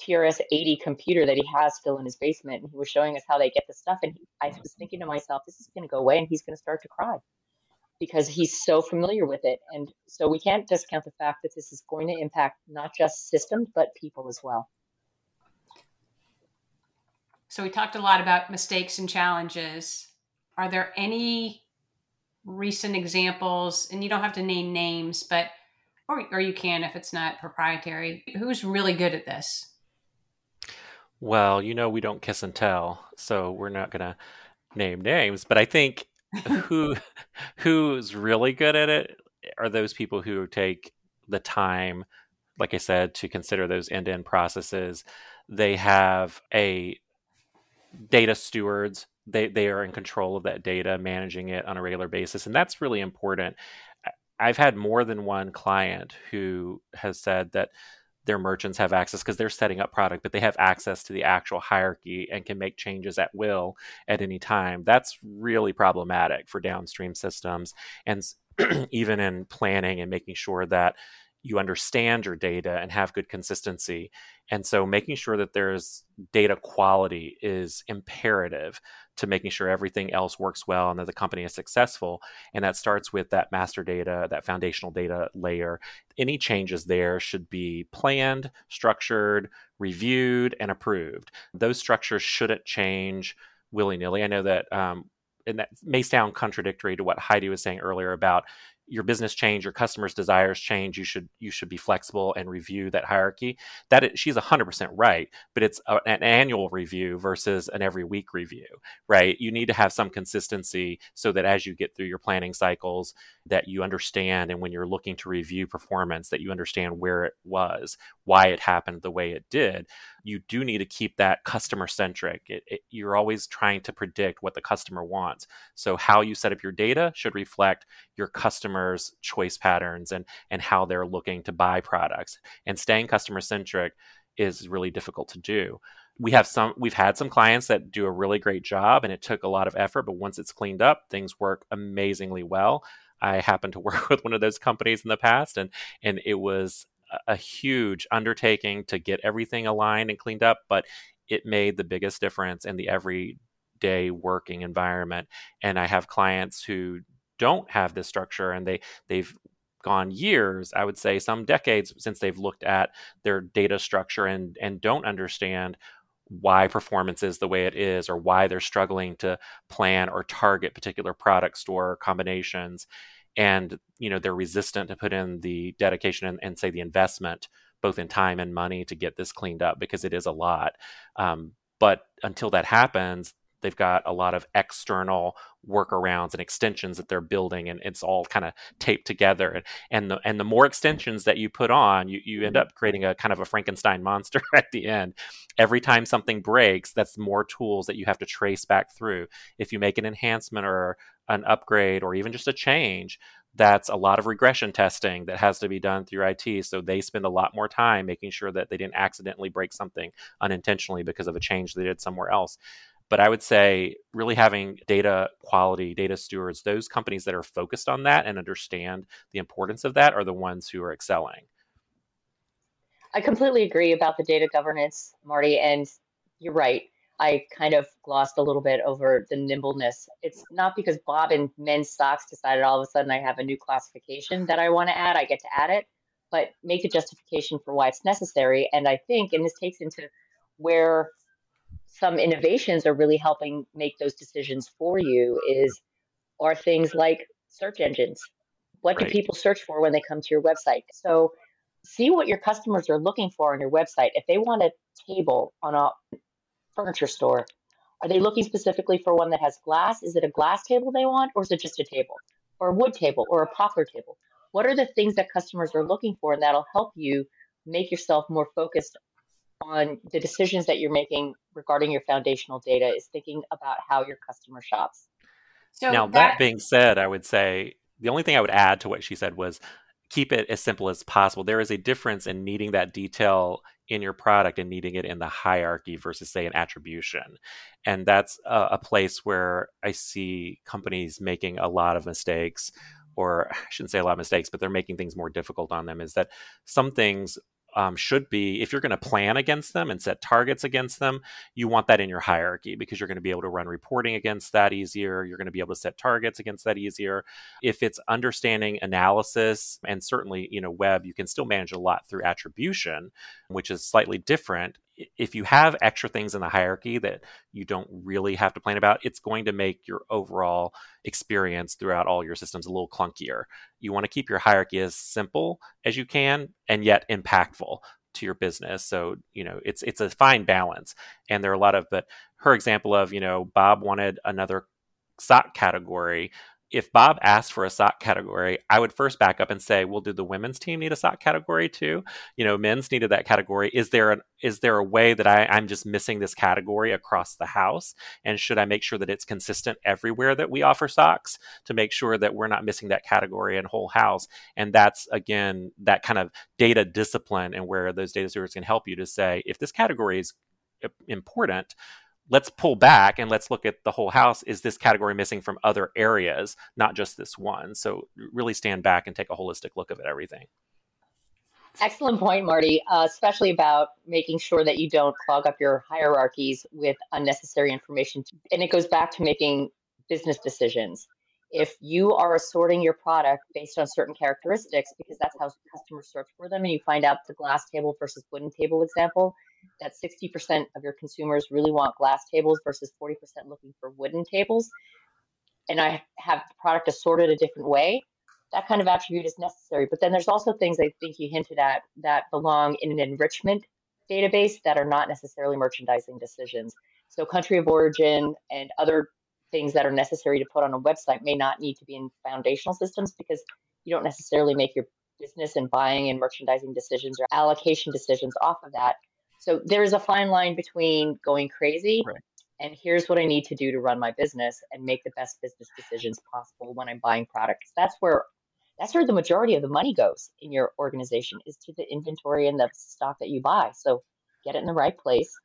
trs 80 computer that he has still in his basement and he was showing us how they get the stuff and he, i was thinking to myself this is going to go away and he's going to start to cry because he's so familiar with it. And so we can't discount the fact that this is going to impact not just systems, but people as well. So we talked a lot about mistakes and challenges. Are there any recent examples, and you don't have to name names, but or, or you can if it's not proprietary, who's really good at this? Well, you know, we don't kiss and tell, so we're not going to name names, but I think who who's really good at it eh, are those people who take the time like i said to consider those end-to-end processes. They have a data stewards. They they are in control of that data managing it on a regular basis and that's really important. I've had more than one client who has said that their merchants have access because they're setting up product, but they have access to the actual hierarchy and can make changes at will at any time. That's really problematic for downstream systems. And even in planning and making sure that you understand your data and have good consistency. And so making sure that there's data quality is imperative to making sure everything else works well and that the company is successful. And that starts with that master data, that foundational data layer. Any changes there should be planned, structured, reviewed, and approved. Those structures shouldn't change willy nilly. I know that um, and that may sound contradictory to what Heidi was saying earlier about your business change, your customers' desires change, you should you should be flexible and review that hierarchy. That is, she's hundred percent right, but it's a, an annual review versus an every week review, right? You need to have some consistency so that as you get through your planning cycles, that you understand, and when you're looking to review performance, that you understand where it was, why it happened the way it did. You do need to keep that customer centric. You're always trying to predict what the customer wants. So how you set up your data should reflect your customer customers' choice patterns and and how they're looking to buy products. And staying customer centric is really difficult to do. We have some we've had some clients that do a really great job and it took a lot of effort, but once it's cleaned up, things work amazingly well. I happened to work with one of those companies in the past and and it was a huge undertaking to get everything aligned and cleaned up, but it made the biggest difference in the everyday working environment. And I have clients who don't have this structure and they they've gone years i would say some decades since they've looked at their data structure and and don't understand why performance is the way it is or why they're struggling to plan or target particular product store combinations. And you know they're resistant to put in the dedication and, and say the investment both in time and money to get this cleaned up because it is a lot. Um, but until that happens they've got a lot of external workarounds and extensions that they're building and it's all kind of taped together and and the and the more extensions that you put on you, you end mm-hmm. up creating a kind of a frankenstein monster at the end every time something breaks that's more tools that you have to trace back through if you make an enhancement or an upgrade or even just a change that's a lot of regression testing that has to be done through IT. So they spend a lot more time making sure that they didn't accidentally break something unintentionally because of a change they did somewhere else. But I would say really having data quality, data stewards, those companies that are focused on that and understand the importance of that are the ones who are excelling. I completely agree about the data governance, Marty. And you're right. I kind of glossed a little bit over the nimbleness. It's not because Bob and men's stocks decided all of a sudden I have a new classification that I want to add, I get to add it, but make a justification for why it's necessary. And I think, and this takes into where some innovations are really helping make those decisions for you is are things like search engines. What right. do people search for when they come to your website? So see what your customers are looking for on your website. If they want a table on a furniture store, are they looking specifically for one that has glass? Is it a glass table they want, or is it just a table, or a wood table, or a poplar table? What are the things that customers are looking for, and that'll help you make yourself more focused on the decisions that you're making regarding your foundational data is thinking about how your customer shops. So now, that, that being said, I would say the only thing I would add to what she said was keep it as simple as possible. There is a difference in needing that detail in your product and needing it in the hierarchy versus, say, an attribution. And that's a, a place where I see companies making a lot of mistakes or I shouldn't say a lot of mistakes, but they're making things more difficult on them. Is that some things um, should be if you're going to plan against them and set targets against them, you want that in your hierarchy because you're going to be able to run reporting against that easier. You're going to be able to set targets against that easier. If it's understanding analysis and certainly, you know, web, you can still manage a lot through attribution, which is slightly different if you have extra things in the hierarchy that you don't really have to plan about, it's going to make your overall experience throughout all your systems a little clunkier. You want to keep your hierarchy as simple as you can and yet impactful to your business. So, you know, it's it's a fine balance. And there are a lot of but her example of, you know, Bob wanted another sock category if Bob asked for a sock category, I would first back up and say, well, do the women's team need a sock category too? You know, men's needed that category. Is there an is there a way that I, I'm just missing this category across the house? And should I make sure that it's consistent everywhere that we offer socks to make sure that we're not missing that category in whole house? And that's again that kind of data discipline and where those data stewards can help you to say, if this category is uh, important, let's pull back and let's look at the whole house. Is this category missing from other areas, not just this one? So really stand back and take a holistic look of it, everything. Excellent point, Marty, uh, especially about making sure that you don't clog up your hierarchies with unnecessary information. And it goes back to making business decisions. If you are assorting your product based on certain characteristics, because that's how customers search for them, and you find out the glass table versus wooden table example, that 60% of your consumers really want glass tables versus 40% looking for wooden tables, and I have the product assorted a different way, that kind of attribute is necessary. But then there's also things I think you hinted at that belong in an enrichment database that are not necessarily merchandising decisions. So country of origin and other things that are necessary to put on a website may not need to be in foundational systems because you don't necessarily make your business and buying and merchandising decisions or allocation decisions off of that. So there's a fine line between going crazy right. and here's what I need to do to run my business and make the best business decisions possible when I'm buying products. That's where that's where the majority of the money goes in your organization is to the inventory and the stock that you buy. So get it in the right place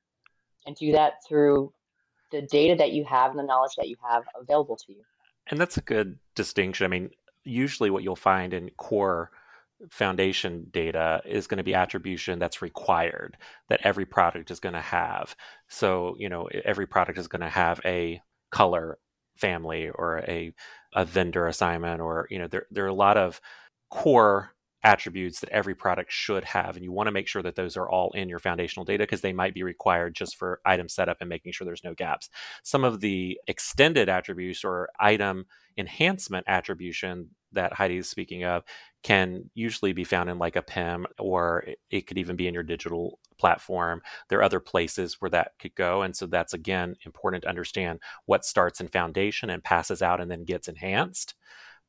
and do that through the data that you have and the knowledge that you have available to you. And that's a good distinction. I mean, usually what you'll find in core foundation data is going to be attribution that's required that every product is going to have. So, you know, every product is going to have a color family or a, a vendor assignment or, you know, there, there are a lot of core attributes that every product should have. And you want to make sure that those are all in your foundational data because they might be required just for item setup and making sure there's no gaps. Some of the extended attributes or item enhancement attribution that Heidi is speaking of can usually be found in like a PIM or it could even be in your digital platform. There are other places where that could go. And so that's again important to understand what starts in foundation and passes out and then gets enhanced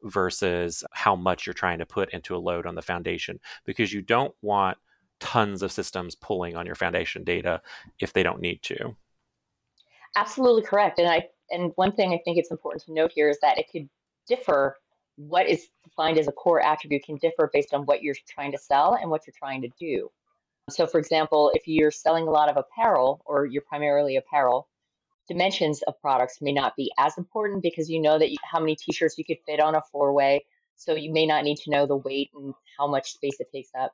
versus how much you're trying to put into a load on the foundation because you don't want tons of systems pulling on your foundation data if they don't need to. Absolutely correct. And I and one thing I think it's important to note here is that it could differ what is defined as a core attribute can differ based on what you're trying to sell and what you're trying to do. So for example, if you're selling a lot of apparel or you're primarily apparel, dimensions of products may not be as important because you know that you, how many t-shirts you could fit on a four way so you may not need to know the weight and how much space it takes up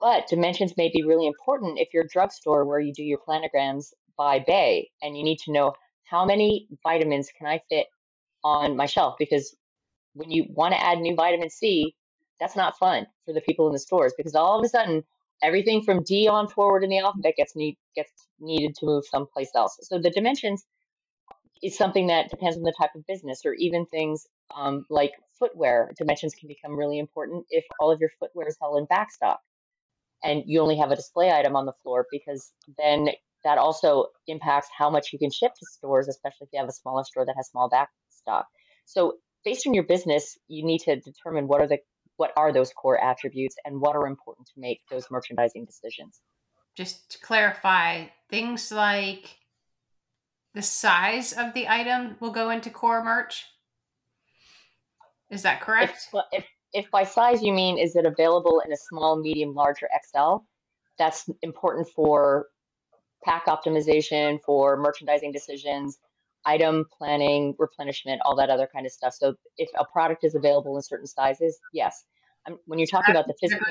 but dimensions may be really important if you're a drugstore where you do your planograms by bay and you need to know how many vitamins can i fit on my shelf because when you want to add new vitamin c that's not fun for the people in the stores because all of a sudden everything from D on forward in the alphabet gets need gets needed to move someplace else. So the dimensions is something that depends on the type of business, or even things um, like footwear. Dimensions can become really important if all of your footwear is held in backstock, and you only have a display item on the floor, because then that also impacts how much you can ship to stores, especially if you have a smaller store that has small backstock. So based on your business, you need to determine what are the what are those core attributes and what are important to make those merchandising decisions. Just to clarify, things like the size of the item will go into core merch. Is that correct? If, if, if by size you mean is it available in a small, medium, large, or XL, that's important for pack optimization, for merchandising decisions, item planning, replenishment, all that other kind of stuff. So if a product is available in certain sizes, yes. when you're talking about the physical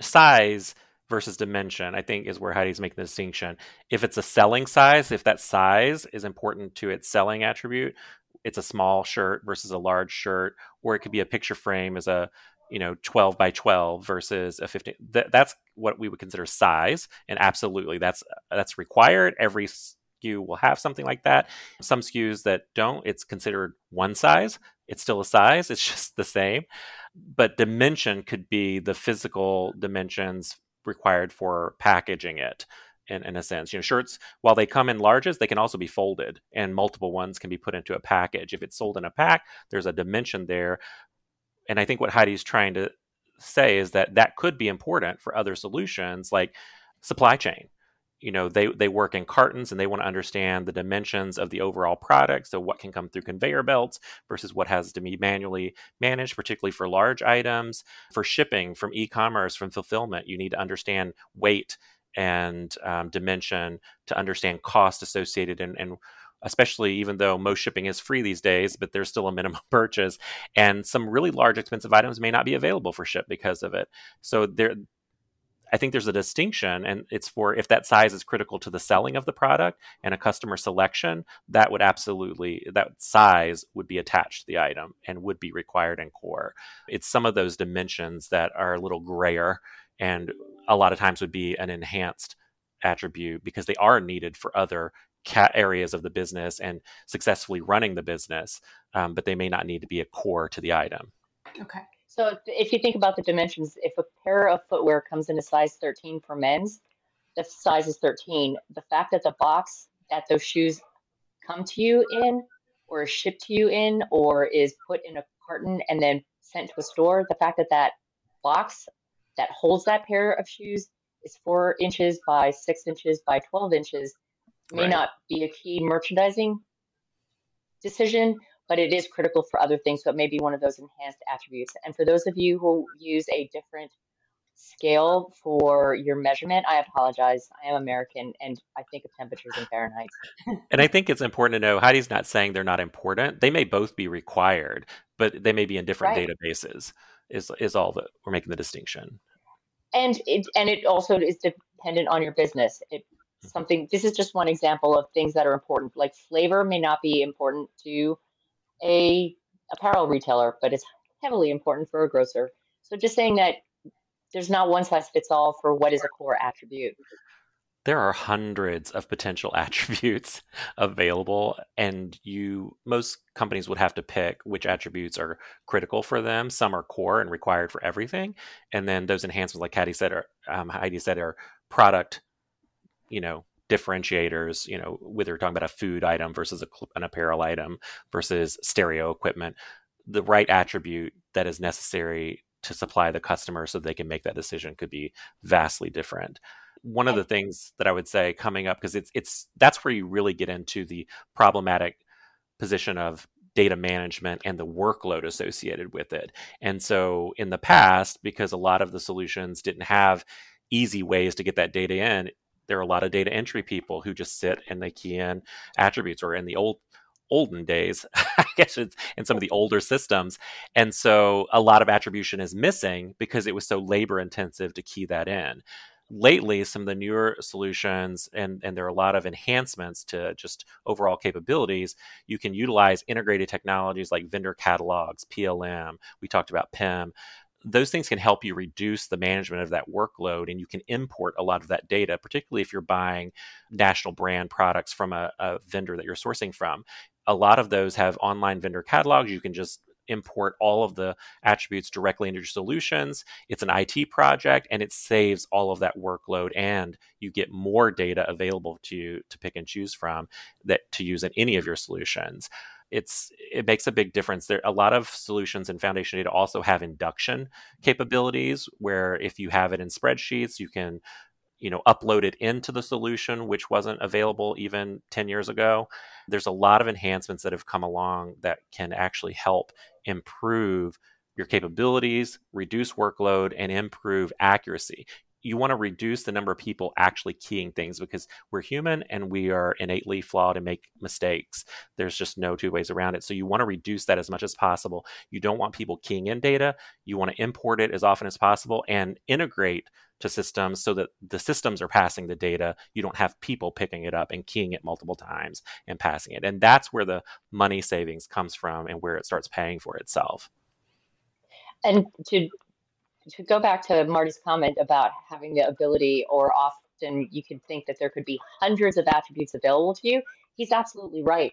size versus dimension, I think is where Heidi's making the distinction. If it's a selling size, if that size is important to its selling attribute, it's a small shirt versus a large shirt, or it could be a picture frame as a you know 12 by 12 versus a 15 th- that's what we would consider size and absolutely that's that's required every SKU will have something like that. Some SKUs that don't, it's considered one size. It's still a size, it's just the same. But dimension could be the physical dimensions required for packaging it. in, in a sense. You know, shirts, while they come in larges, they can also be folded and multiple ones can be put into a package. If it's sold in a pack, there's a dimension there. And I think what Heidi's trying to say is that that could be important for other solutions like supply chain you know they they work in cartons and they want to understand the dimensions of the overall product so what can come through conveyor belts versus what has to be manually managed particularly for large items for shipping from e-commerce from fulfillment you need to understand weight and um, dimension to understand cost associated and, and especially even though most shipping is free these days, but there's still a minimum purchase. And some really large, expensive items may not be available for ship because of it. So there, I think there's a distinction, and it's for if that size is critical to the selling of the product and a customer selection, that would absolutely that size would be attached to the item and would be required in core. It's some of those dimensions that are a little grayer and a lot of times would be an enhanced attribute because they are needed for other cat areas of the business and successfully running the business, um, but they may not need to be a core to the item. Okay. So if you think about the dimensions, if a pair of footwear comes in a size 13 for men's, the size is 13. The fact that the box that those shoes come to you in, or is shipped to you in, or is put in a carton and then sent to a store, the fact that that box that holds that pair of shoes is four inches by six inches by 12 inches may right. not be a key merchandising decision, but it is critical for other things. So it may be one of those enhanced attributes. And for those of you who use a different scale for your measurement, I apologize. I am American and I think of temperatures in Fahrenheit. and I think it's important to know Heidi's not saying they're not important. They may both be required, but they may be in different right. databases. Is is all that we're making the distinction. And it and it also is dependent on your business. It something this is just one example of things that are important like flavor may not be important to a apparel retailer but it's heavily important for a grocer. So just saying that there's not one size fits all for what is a core attribute. There are hundreds of potential attributes available and you most companies would have to pick which attributes are critical for them. Some are core and required for everything and then those enhancements like Heidi said are um, Heidi said are product you know differentiators you know whether you're talking about a food item versus a, an apparel item versus stereo equipment the right attribute that is necessary to supply the customer so they can make that decision could be vastly different. One of the things that i would say coming up because it's it's that's where you really get into the problematic position of data management and the workload associated with it. And so in the past because a lot of the solutions didn't have easy ways to get that data in there are a lot of data entry people who just sit and they key in attributes or in the old olden days i guess it's in some of the older systems. And so a lot of attribution is missing because it was so labor intensive to key that in. Lately some of the newer solutions and and there are a lot of enhancements to just overall capabilities. You can utilize integrated technologies like vendor catalogs plm we talked about pim those things can help you reduce the management of that workload and you can import a lot of that data particularly if you're buying national brand products from a, a, vendor that you're sourcing from. A lot of those have online vendor catalogs. You can just import all of the attributes directly into your solutions. It's an it project and it saves all of that workload and you get more data available to you to pick and choose from that to use in any of your solutions it's it makes a big difference. There a lot of solutions in foundation data also have induction capabilities where if you have it in spreadsheets you can you know upload it into the solution which wasn't available even 10 years ago. There's a lot of enhancements that have come along that can actually help improve your capabilities reduce workload and improve accuracy you want to reduce the number of people actually keying things because we're human and we are innately flawed and make mistakes. There's just no two ways around it. So you want to reduce that as much as possible. You don't want people keying in data. You want to import it as often as possible and integrate to systems so that the systems are passing the data. You don't have people picking it up and keying it multiple times and passing it. And that's where the money savings comes from and where it starts paying for itself. And to to go back to Marty's comment about having the ability, or often you can think that there could be hundreds of attributes available to you, he's absolutely right.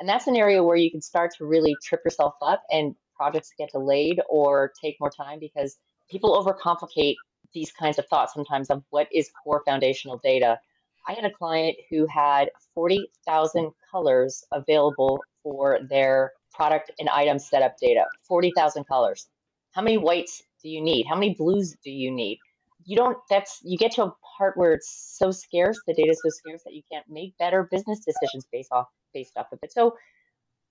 And that's an area where you can start to really trip yourself up and projects get delayed or take more time because people overcomplicate these kinds of thoughts sometimes of what is core foundational data. I had a client who had 40,000 colors available for their product and item setup data. 40,000 colors. How many whites do you need? How many blues do you need? You don't, that's, you get to a part where it's so scarce, the data is so scarce that you can't make better business decisions based off, based off of it. So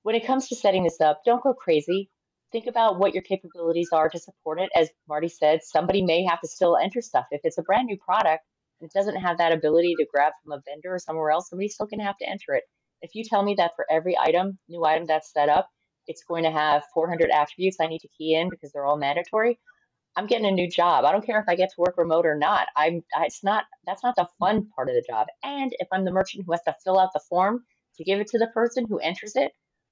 when it comes to setting this up, don't go crazy. Think about what your capabilities are to support it. As Marty said, somebody may have to still enter stuff. If it's a brand new product, and it doesn't have that ability to grab from a vendor or somewhere else, somebody's still going to have to enter it. If you tell me that for every item, new item that's set up, it's going to have 400 attributes I need to key in because they're all mandatory, I'm getting a new job. I don't care if I get to work remote or not. I'm I, it's not that's not the fun part of the job. And if I'm the merchant who has to fill out the form to give it to the person who enters it,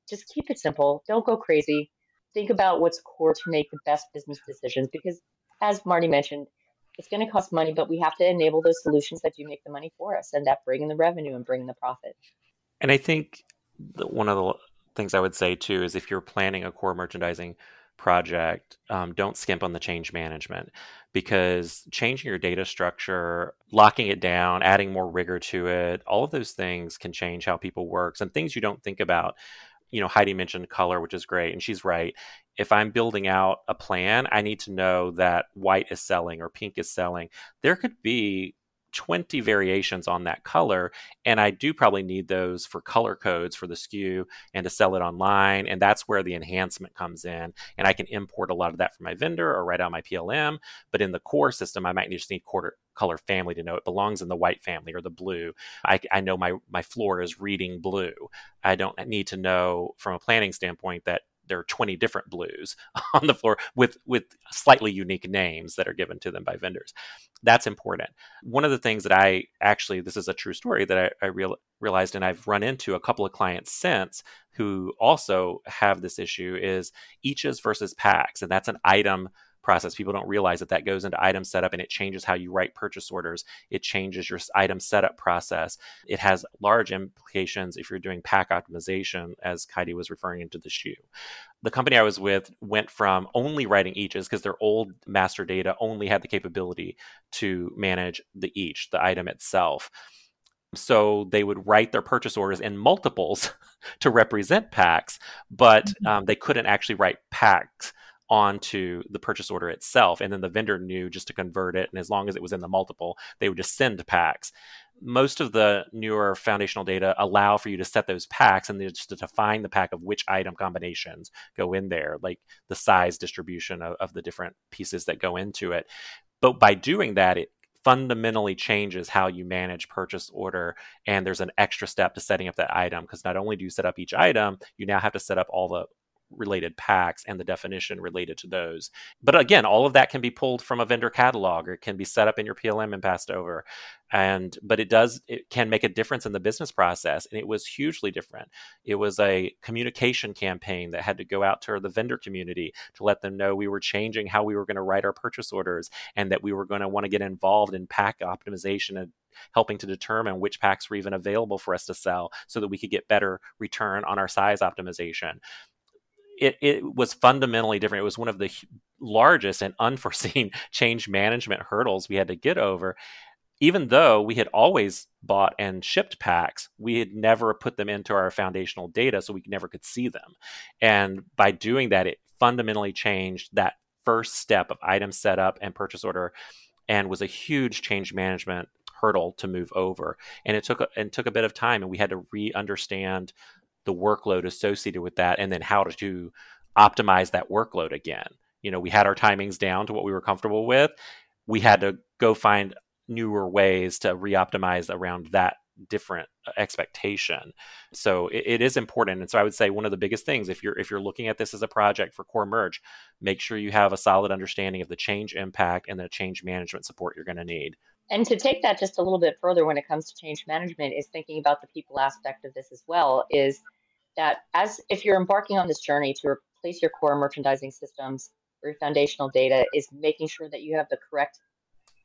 just keep it simple. Don't go crazy. Think about what's core to make the best business decisions because as Marty mentioned, it's going to cost money, but we have to enable those solutions that do make the money for us and that bring in the revenue and bring in the profit. And I think one of the things I would say too is if you're planning a core merchandising project, um, don't skimp on the change management because changing your data structure, locking it down, adding more rigor to it, all of those things can change how people work Some things you don't think about. You know, Heidi mentioned color, which is great, and she's right. If I'm building out a plan, I need to know that white is selling or pink is selling. There could be 20 variations on that color. And I do probably need those for color codes for the SKU and to sell it online. And that's where the enhancement comes in. And I can import a lot of that from my vendor or write out my PLM. But in the core system, I might just need quarter color family to know it belongs in the white family or the blue. I, I know my, my floor is reading blue. I don't need to know from a planning standpoint that there are 20 different blues on the floor with with slightly unique names that are given to them by vendors. That's important. One of the things that i actually this is a true story that i, I real, realized and i've run into a couple of clients since who also have this issue is eaches versus packs and that's an item process. People don't realize that that goes into item setup and it changes how you write purchase orders. It changes your item setup process. It has large implications if you're doing pack optimization, as Heidi was referring into the shoe. The company I was with went from only writing eaches because their old master data only had the capability to manage the each, the item itself. So they would write their purchase orders in multiples to represent packs, but mm-hmm. um, they couldn't actually write packs onto the purchase order itself. And then the vendor knew just to convert it. And as long as it was in the multiple, they would just send packs. Most of the newer foundational data allow for you to set those packs and just to define the pack of which item combinations go in there, like the size distribution of, of the different pieces that go into it. But by doing that, it fundamentally changes how you manage purchase order and there's an extra step to setting up that item because not only do you set up each item you now have to set up all the related packs and the definition related to those. But again, all of that can be pulled from a vendor catalog or it can be set up in your PLM and passed over. And but it does it can make a difference in the business process and it was hugely different. It was a communication campaign that had to go out to the vendor community to let them know we were changing how we were going to write our purchase orders and that we were going to want to get involved in pack optimization and helping to determine which packs were even available for us to sell so that we could get better return on our size optimization it, it was fundamentally different. It was one of the largest and unforeseen change management hurdles we had to get over. Even though we had always bought and shipped packs, we had never put them into our foundational data, so we never could see them. And by doing that, it fundamentally changed that first step of item setup and purchase order, and was a huge change management hurdle to move over. And it took and took a bit of time, and we had to re-understand the workload associated with that and then how to optimize that workload again. You know, we had our timings down to what we were comfortable with. We had to go find newer ways to re-optimize around that different uh, expectation. So it, it is important. And so I would say one of the biggest things if you're if you're looking at this as a project for core merch, make sure you have a solid understanding of the change impact and the change management support you're going to need. And to take that just a little bit further when it comes to change management is thinking about the people aspect of this as well is that as if you're embarking on this journey to replace your core merchandising systems or your foundational data is making sure that you have the correct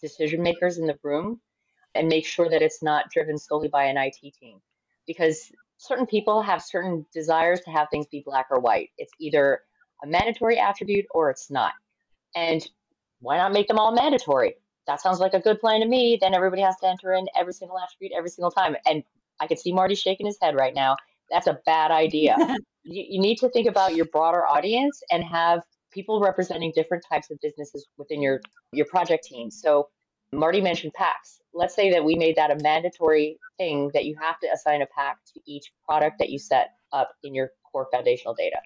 decision makers in the room and make sure that it's not driven solely by an IT team because certain people have certain desires to have things be black or white. It's either a mandatory attribute or it's not. And why not make them all mandatory? That sounds like a good plan to me. Then everybody has to enter in every single attribute every single time. And I can see Marty shaking his head right now. That's a bad idea. you, you need to think about your broader audience and have people representing different types of businesses within your your project team. So Marty mentioned packs. Let's say that we made that a mandatory thing that you have to assign a pack to each product that you set up in your core foundational data.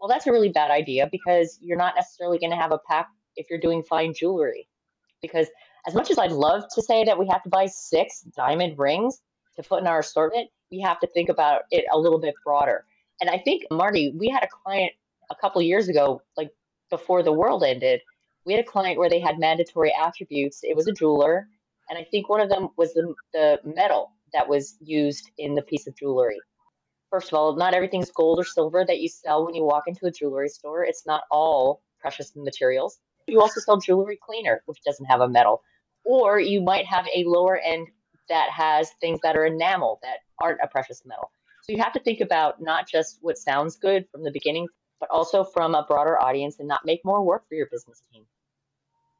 Well, that's a really bad idea because you're not necessarily going to have a pack if you're doing fine jewelry. Because as much as I'd love to say that we have to buy six diamond rings to put in our assortment, we have to think about it a little bit broader. And I think, Marty, we had a client a couple years ago, like before the world ended, we had a client where they had mandatory attributes. It was a jeweler, and I think one of them was the, the metal that was used in the piece of jewelry. First of all, not everything's gold or silver that you sell when you walk into a jewelry store. It's not all precious materials. You also sell jewelry cleaner, which doesn't have a metal. Or you might have a lower end that has things that are enamel that aren't a precious metal. So you have to think about not just what sounds good from the beginning, but also from a broader audience and not make more work for your business team.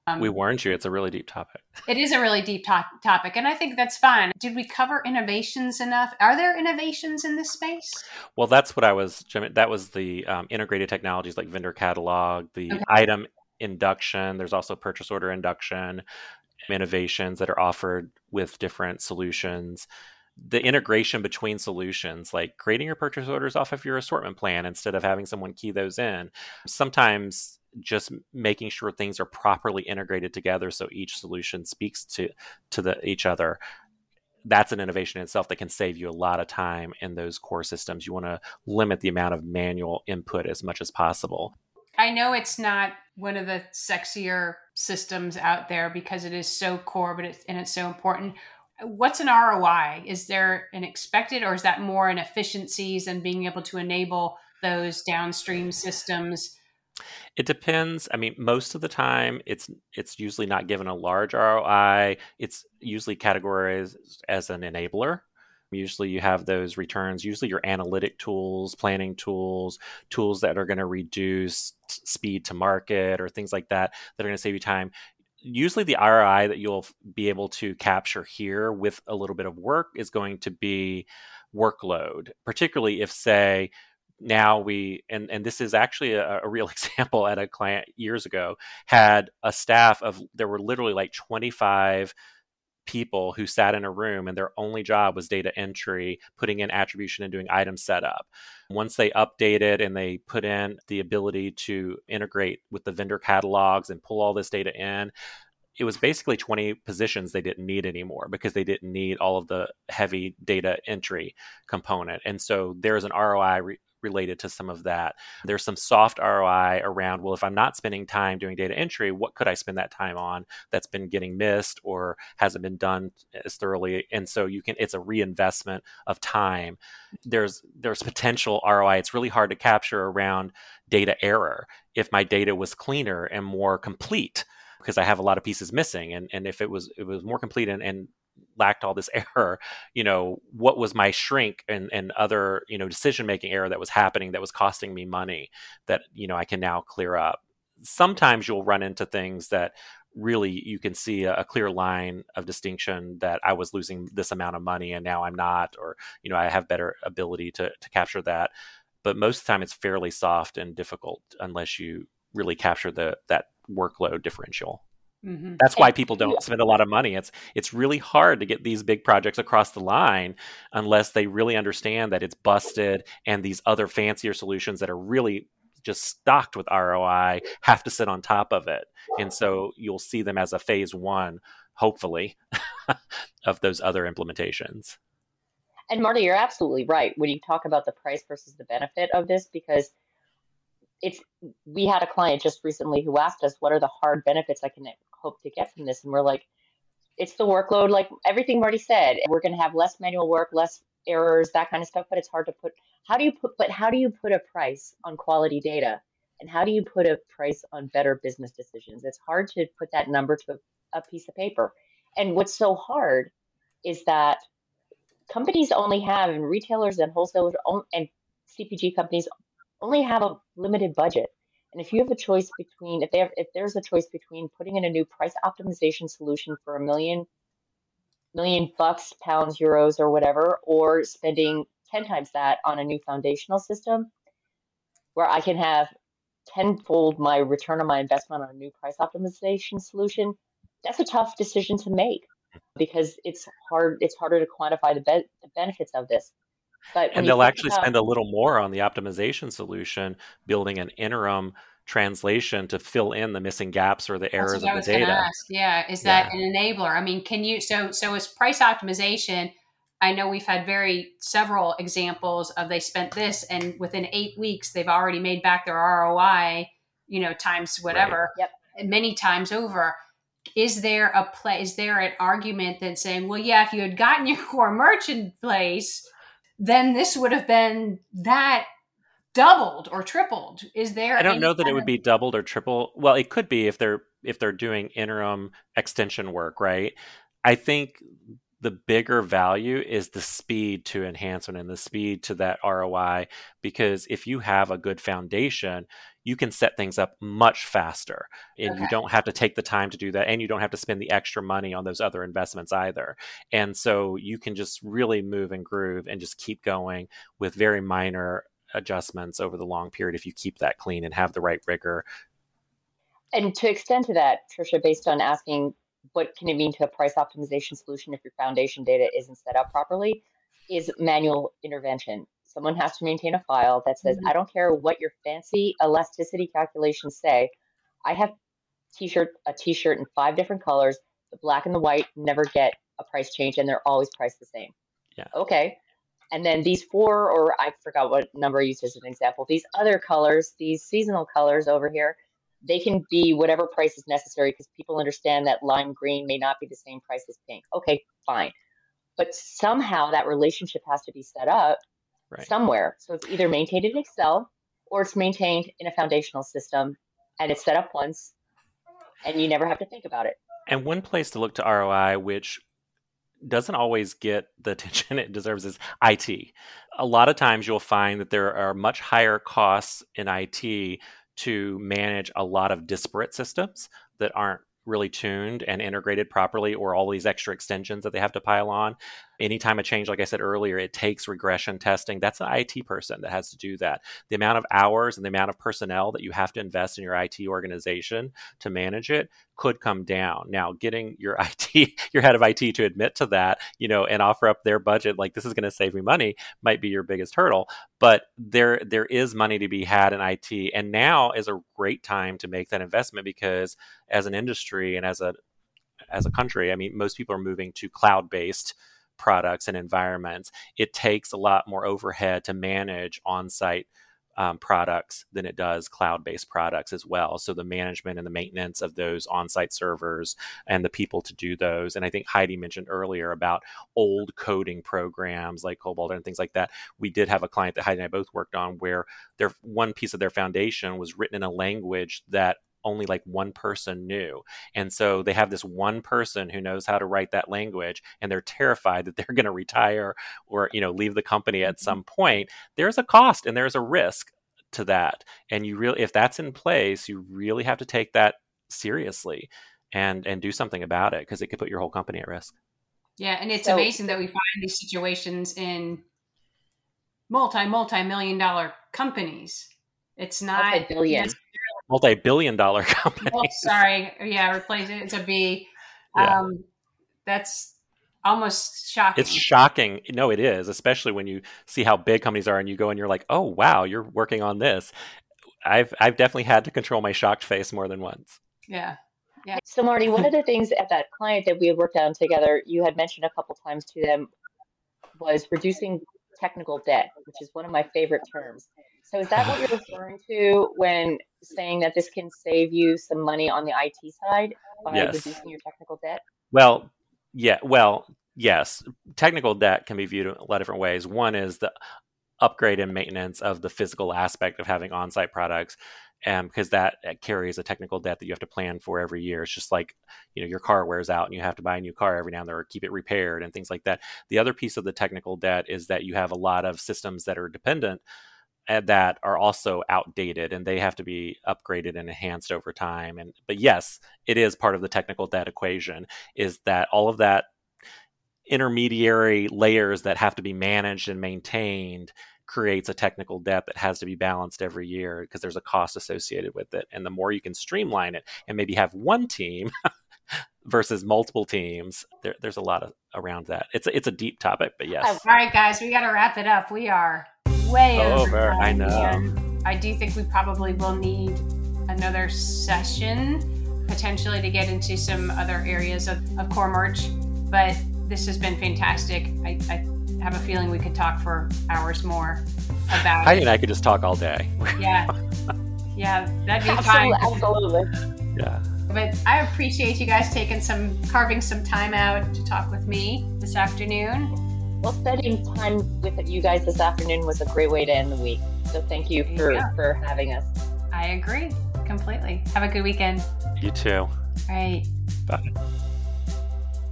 Um, we warned you, it's a really deep topic. It is a really deep to- topic, and I think that's fine. Did we cover innovations enough? Are there innovations in this space? Well, that's what I was, that was the um, integrated technologies like vendor catalog, the okay. item induction, there's also purchase order induction, innovations that are offered with different solutions. The integration between solutions, like creating your purchase orders off of your assortment plan instead of having someone key those in. Sometimes just making sure things are properly integrated together so each solution speaks to to the each other. That's an innovation in itself that can save you a lot of time in those core systems. You want to limit the amount of manual input as much as possible i know it's not one of the sexier systems out there because it is so core but it's and it's so important what's an ROI? Is there an expected, or is that more in efficiencies and being able to enable those downstream systems? It depends. I mean, most of the time, it's it's usually not given a large ROI. It's usually categorized as an enabler. Usually, you have those returns. Usually, your analytic tools, planning tools, tools that are going to reduce speed to market, or things like that that are going to save you time usually the ROI that you'll be able to capture here with a little bit of work is going to be workload, particularly if, say, now we and and this is actually a, a, real example at a client years ago had a staff of there were literally like 25 people who sat in a room and their only job was data entry, putting in attribution and doing item setup. Once they updated and they put in the ability to integrate with the vendor catalogs and pull all this data in, it was basically 20 positions they didn't need anymore because they didn't need all of the heavy data entry component. And so there's an ROI re- related to some of that. There's some soft ROI around, well, if I'm not spending time doing data entry, what could I spend that time on that's been getting missed or hasn't been done as thoroughly? And so you can, it's a reinvestment of time. There's, there's potential ROI. It's really hard to capture around data error. If my data was cleaner and more complete, because I have a lot of pieces missing. And, and if it was, it was more complete and, and lacked all this error you know what was my shrink and and other you know decision making error that was happening that was costing me money that you know i can now clear up sometimes you'll run into things that really you can see a, a, clear line of distinction that I was losing this amount of money and now I'm not, or you know I have better ability to to capture that. But most of the time it's fairly soft and difficult unless you really capture the that workload differential. Mm-hmm. That's why people don't spend a lot of money. It's it's really hard to get these big projects across the line unless they really understand that it's busted and these other fancier solutions that are really just stocked with ROI have to sit on top of it. And so you'll see them as a phase 1 hopefully of those other implementations. And Marty, you're absolutely right when you talk about the price versus the benefit of this because it's we had a client just recently who asked us what are the hard benefits I can hope to get from this. And we're like it's the workload like everything Marty said. We're going to have less manual work less errors that kind of stuff but it's hard to put how do you put but how do you put a price on quality data? And how do you put a price on better business decisions? It's hard to put that number to a, a piece of paper. And what's so hard is that companies only have and retailers and wholesalers and CPG companies only have a limited budget. And if you have a choice between, if they have, if there's a choice between putting in a new price optimization solution for a million, million bucks, pounds, euros, or whatever, or spending 10 times that on a new foundational system where I can have tenfold my return on my investment on a new price optimization solution, that's a tough decision to make because it's hard, it's harder to quantify the, be- the benefits of this. But and they'll actually about, spend a little more on the optimization solution, building an interim translation to fill in the missing gaps or the errors of the data. Ask. Yeah, is that yeah. an enabler? I mean, can you so so as price optimization? I know we've had very several examples of they spent this and within eight weeks they've already made back their ROI, you know, times whatever, right. yep. many times over. Is there a play? Is there an argument that saying, well, yeah, if you had gotten your core merchant place, then this would have been that doubled or tripled is there i don't know that it would be doubled or triple well it could be if they're if they're doing interim extension work right i think the bigger value is the speed to enhancement and the speed to that ROI. Because if you have a good foundation, you can set things up much faster and okay. you don't have to take the time to do that. And you don't have to spend the extra money on those other investments either. And so you can just really move and groove and just keep going with very minor adjustments over the long period if you keep that clean and have the right rigor. And to extend to that, Trisha, based on asking what can it mean to a price optimization solution if your foundation data isn't set up properly is manual intervention. Someone has to maintain a file that says, mm-hmm. I don't care what your fancy elasticity calculations say. I have t-shirt a t-shirt in five different colors. The black and the white never get a price change and they're always priced the same. Yeah. Okay. And then these four, or I forgot what number I used as an example, these other colors, these seasonal colors over here, they can be whatever price is necessary because people understand that lime green may not be the same price as pink. Okay, fine. But somehow that relationship has to be set up right. somewhere. So it's either maintained in Excel or it's maintained in a foundational system and it's set up once and you never have to think about it. And one place to look to ROI, which doesn't always get the attention it deserves, is IT. A lot of times you'll find that there are much higher costs in IT to manage a lot of disparate systems that aren't really tuned and integrated properly or all these extra extensions that they have to pile on anytime a change like i said earlier it takes regression testing that's an it person that has to do that the amount of hours and the amount of personnel that you have to invest in your it organization to manage it could come down. Now, getting your IT, your head of IT to admit to that, you know, and offer up their budget like this is going to save me money might be your biggest hurdle. But there there is money to be had in IT, and now is a great time to make that investment because as an industry and as a as a country, I mean, most people are moving to cloud based products and environments. It takes a lot more overhead to manage on site um, products than it does cloud based products as well. So the management and the maintenance of those on site servers and the people to do those. And I think Heidi mentioned earlier about old coding programs like COBOL and things like that. We did have a client that Heidi and I both worked on where their one piece of their foundation was written in a language that only like one person knew. And so they have this one person who knows how to write that language and they're terrified that they're going to retire or, you know, leave the company at mm-hmm. some point. There's a cost and there's a risk to that. And you really if that's in place, you really have to take that seriously and and do something about it because it could put your whole company at risk. Yeah, and it's so, amazing that we find these situations in multi multi million dollar companies. It's not billion multi-billion dollar company. Oh, sorry, yeah, replace it. It's a B. Yeah. Um, that's almost shocking. It's shocking. No, it is, especially when you see how big companies are, and you go and you're like, "Oh, wow, you're working on this." I've I've definitely had to control my shocked face more than once. Yeah. Yeah. So Marty, one of the things at that client that we had worked on together, you had mentioned a couple times to them was reducing technical debt, which is one of my favorite terms. So is that what you're referring to when saying that this can save you some money on the IT side by yes. reducing your technical debt? Well, yeah, well, yes. Technical debt can be viewed a lot of different ways. One is the upgrade and maintenance of the physical aspect of having on-site products um, and because that carries a technical debt that you have to plan for every year. It's just like you know your car wears out and you have to buy a new car every now and then or keep it repaired and things like that. The other piece of the technical debt is that you have a lot of systems that are dependent Eh, that are also outdated and they have to be upgraded and enhanced over time and but yes it is part of the technical debt equation is that all of that intermediary layers that have to be managed and maintained creates a technical debt that has to be balanced every year because there's a cost associated with it and the more you can streamline it and maybe have one team versus multiple teams there, there's a lot of around that. It's a, it's a deep topic but yes. All right guys we got to wrap it up. We are way oh, over. I know. I do think we probably will need another session potentially to get into some other areas of, of core merch. But this has been fantastic. I, I have a feeling we could talk for hours more about Heidi and I could just talk all day. Yeah. Yeah, that'd be absolutely, fine. Absolutely. Yeah. But I appreciate you guys taking some carving some time out to talk with me this afternoon. Well, spending time with you guys this afternoon was a great way to end the week. So thank you for, yeah. for having us. I agree completely. Have a good weekend. You too. All right. Bye.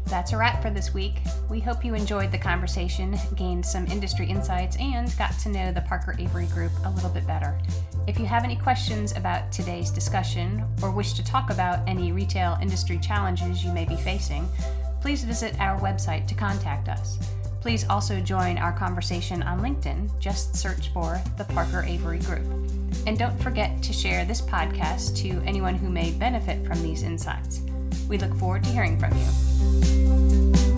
That's a wrap for this week. We hope you enjoyed the conversation, gained some industry insights, and got to know the Parker Avery Group a little bit better. If you have any questions about today's discussion or wish to talk about any retail industry challenges you may be facing, please visit our website to contact us. Please also join our conversation on LinkedIn. Just search for the Parker Avery Group. And don't forget to share this podcast to anyone who may benefit from these insights. We look forward to hearing from you.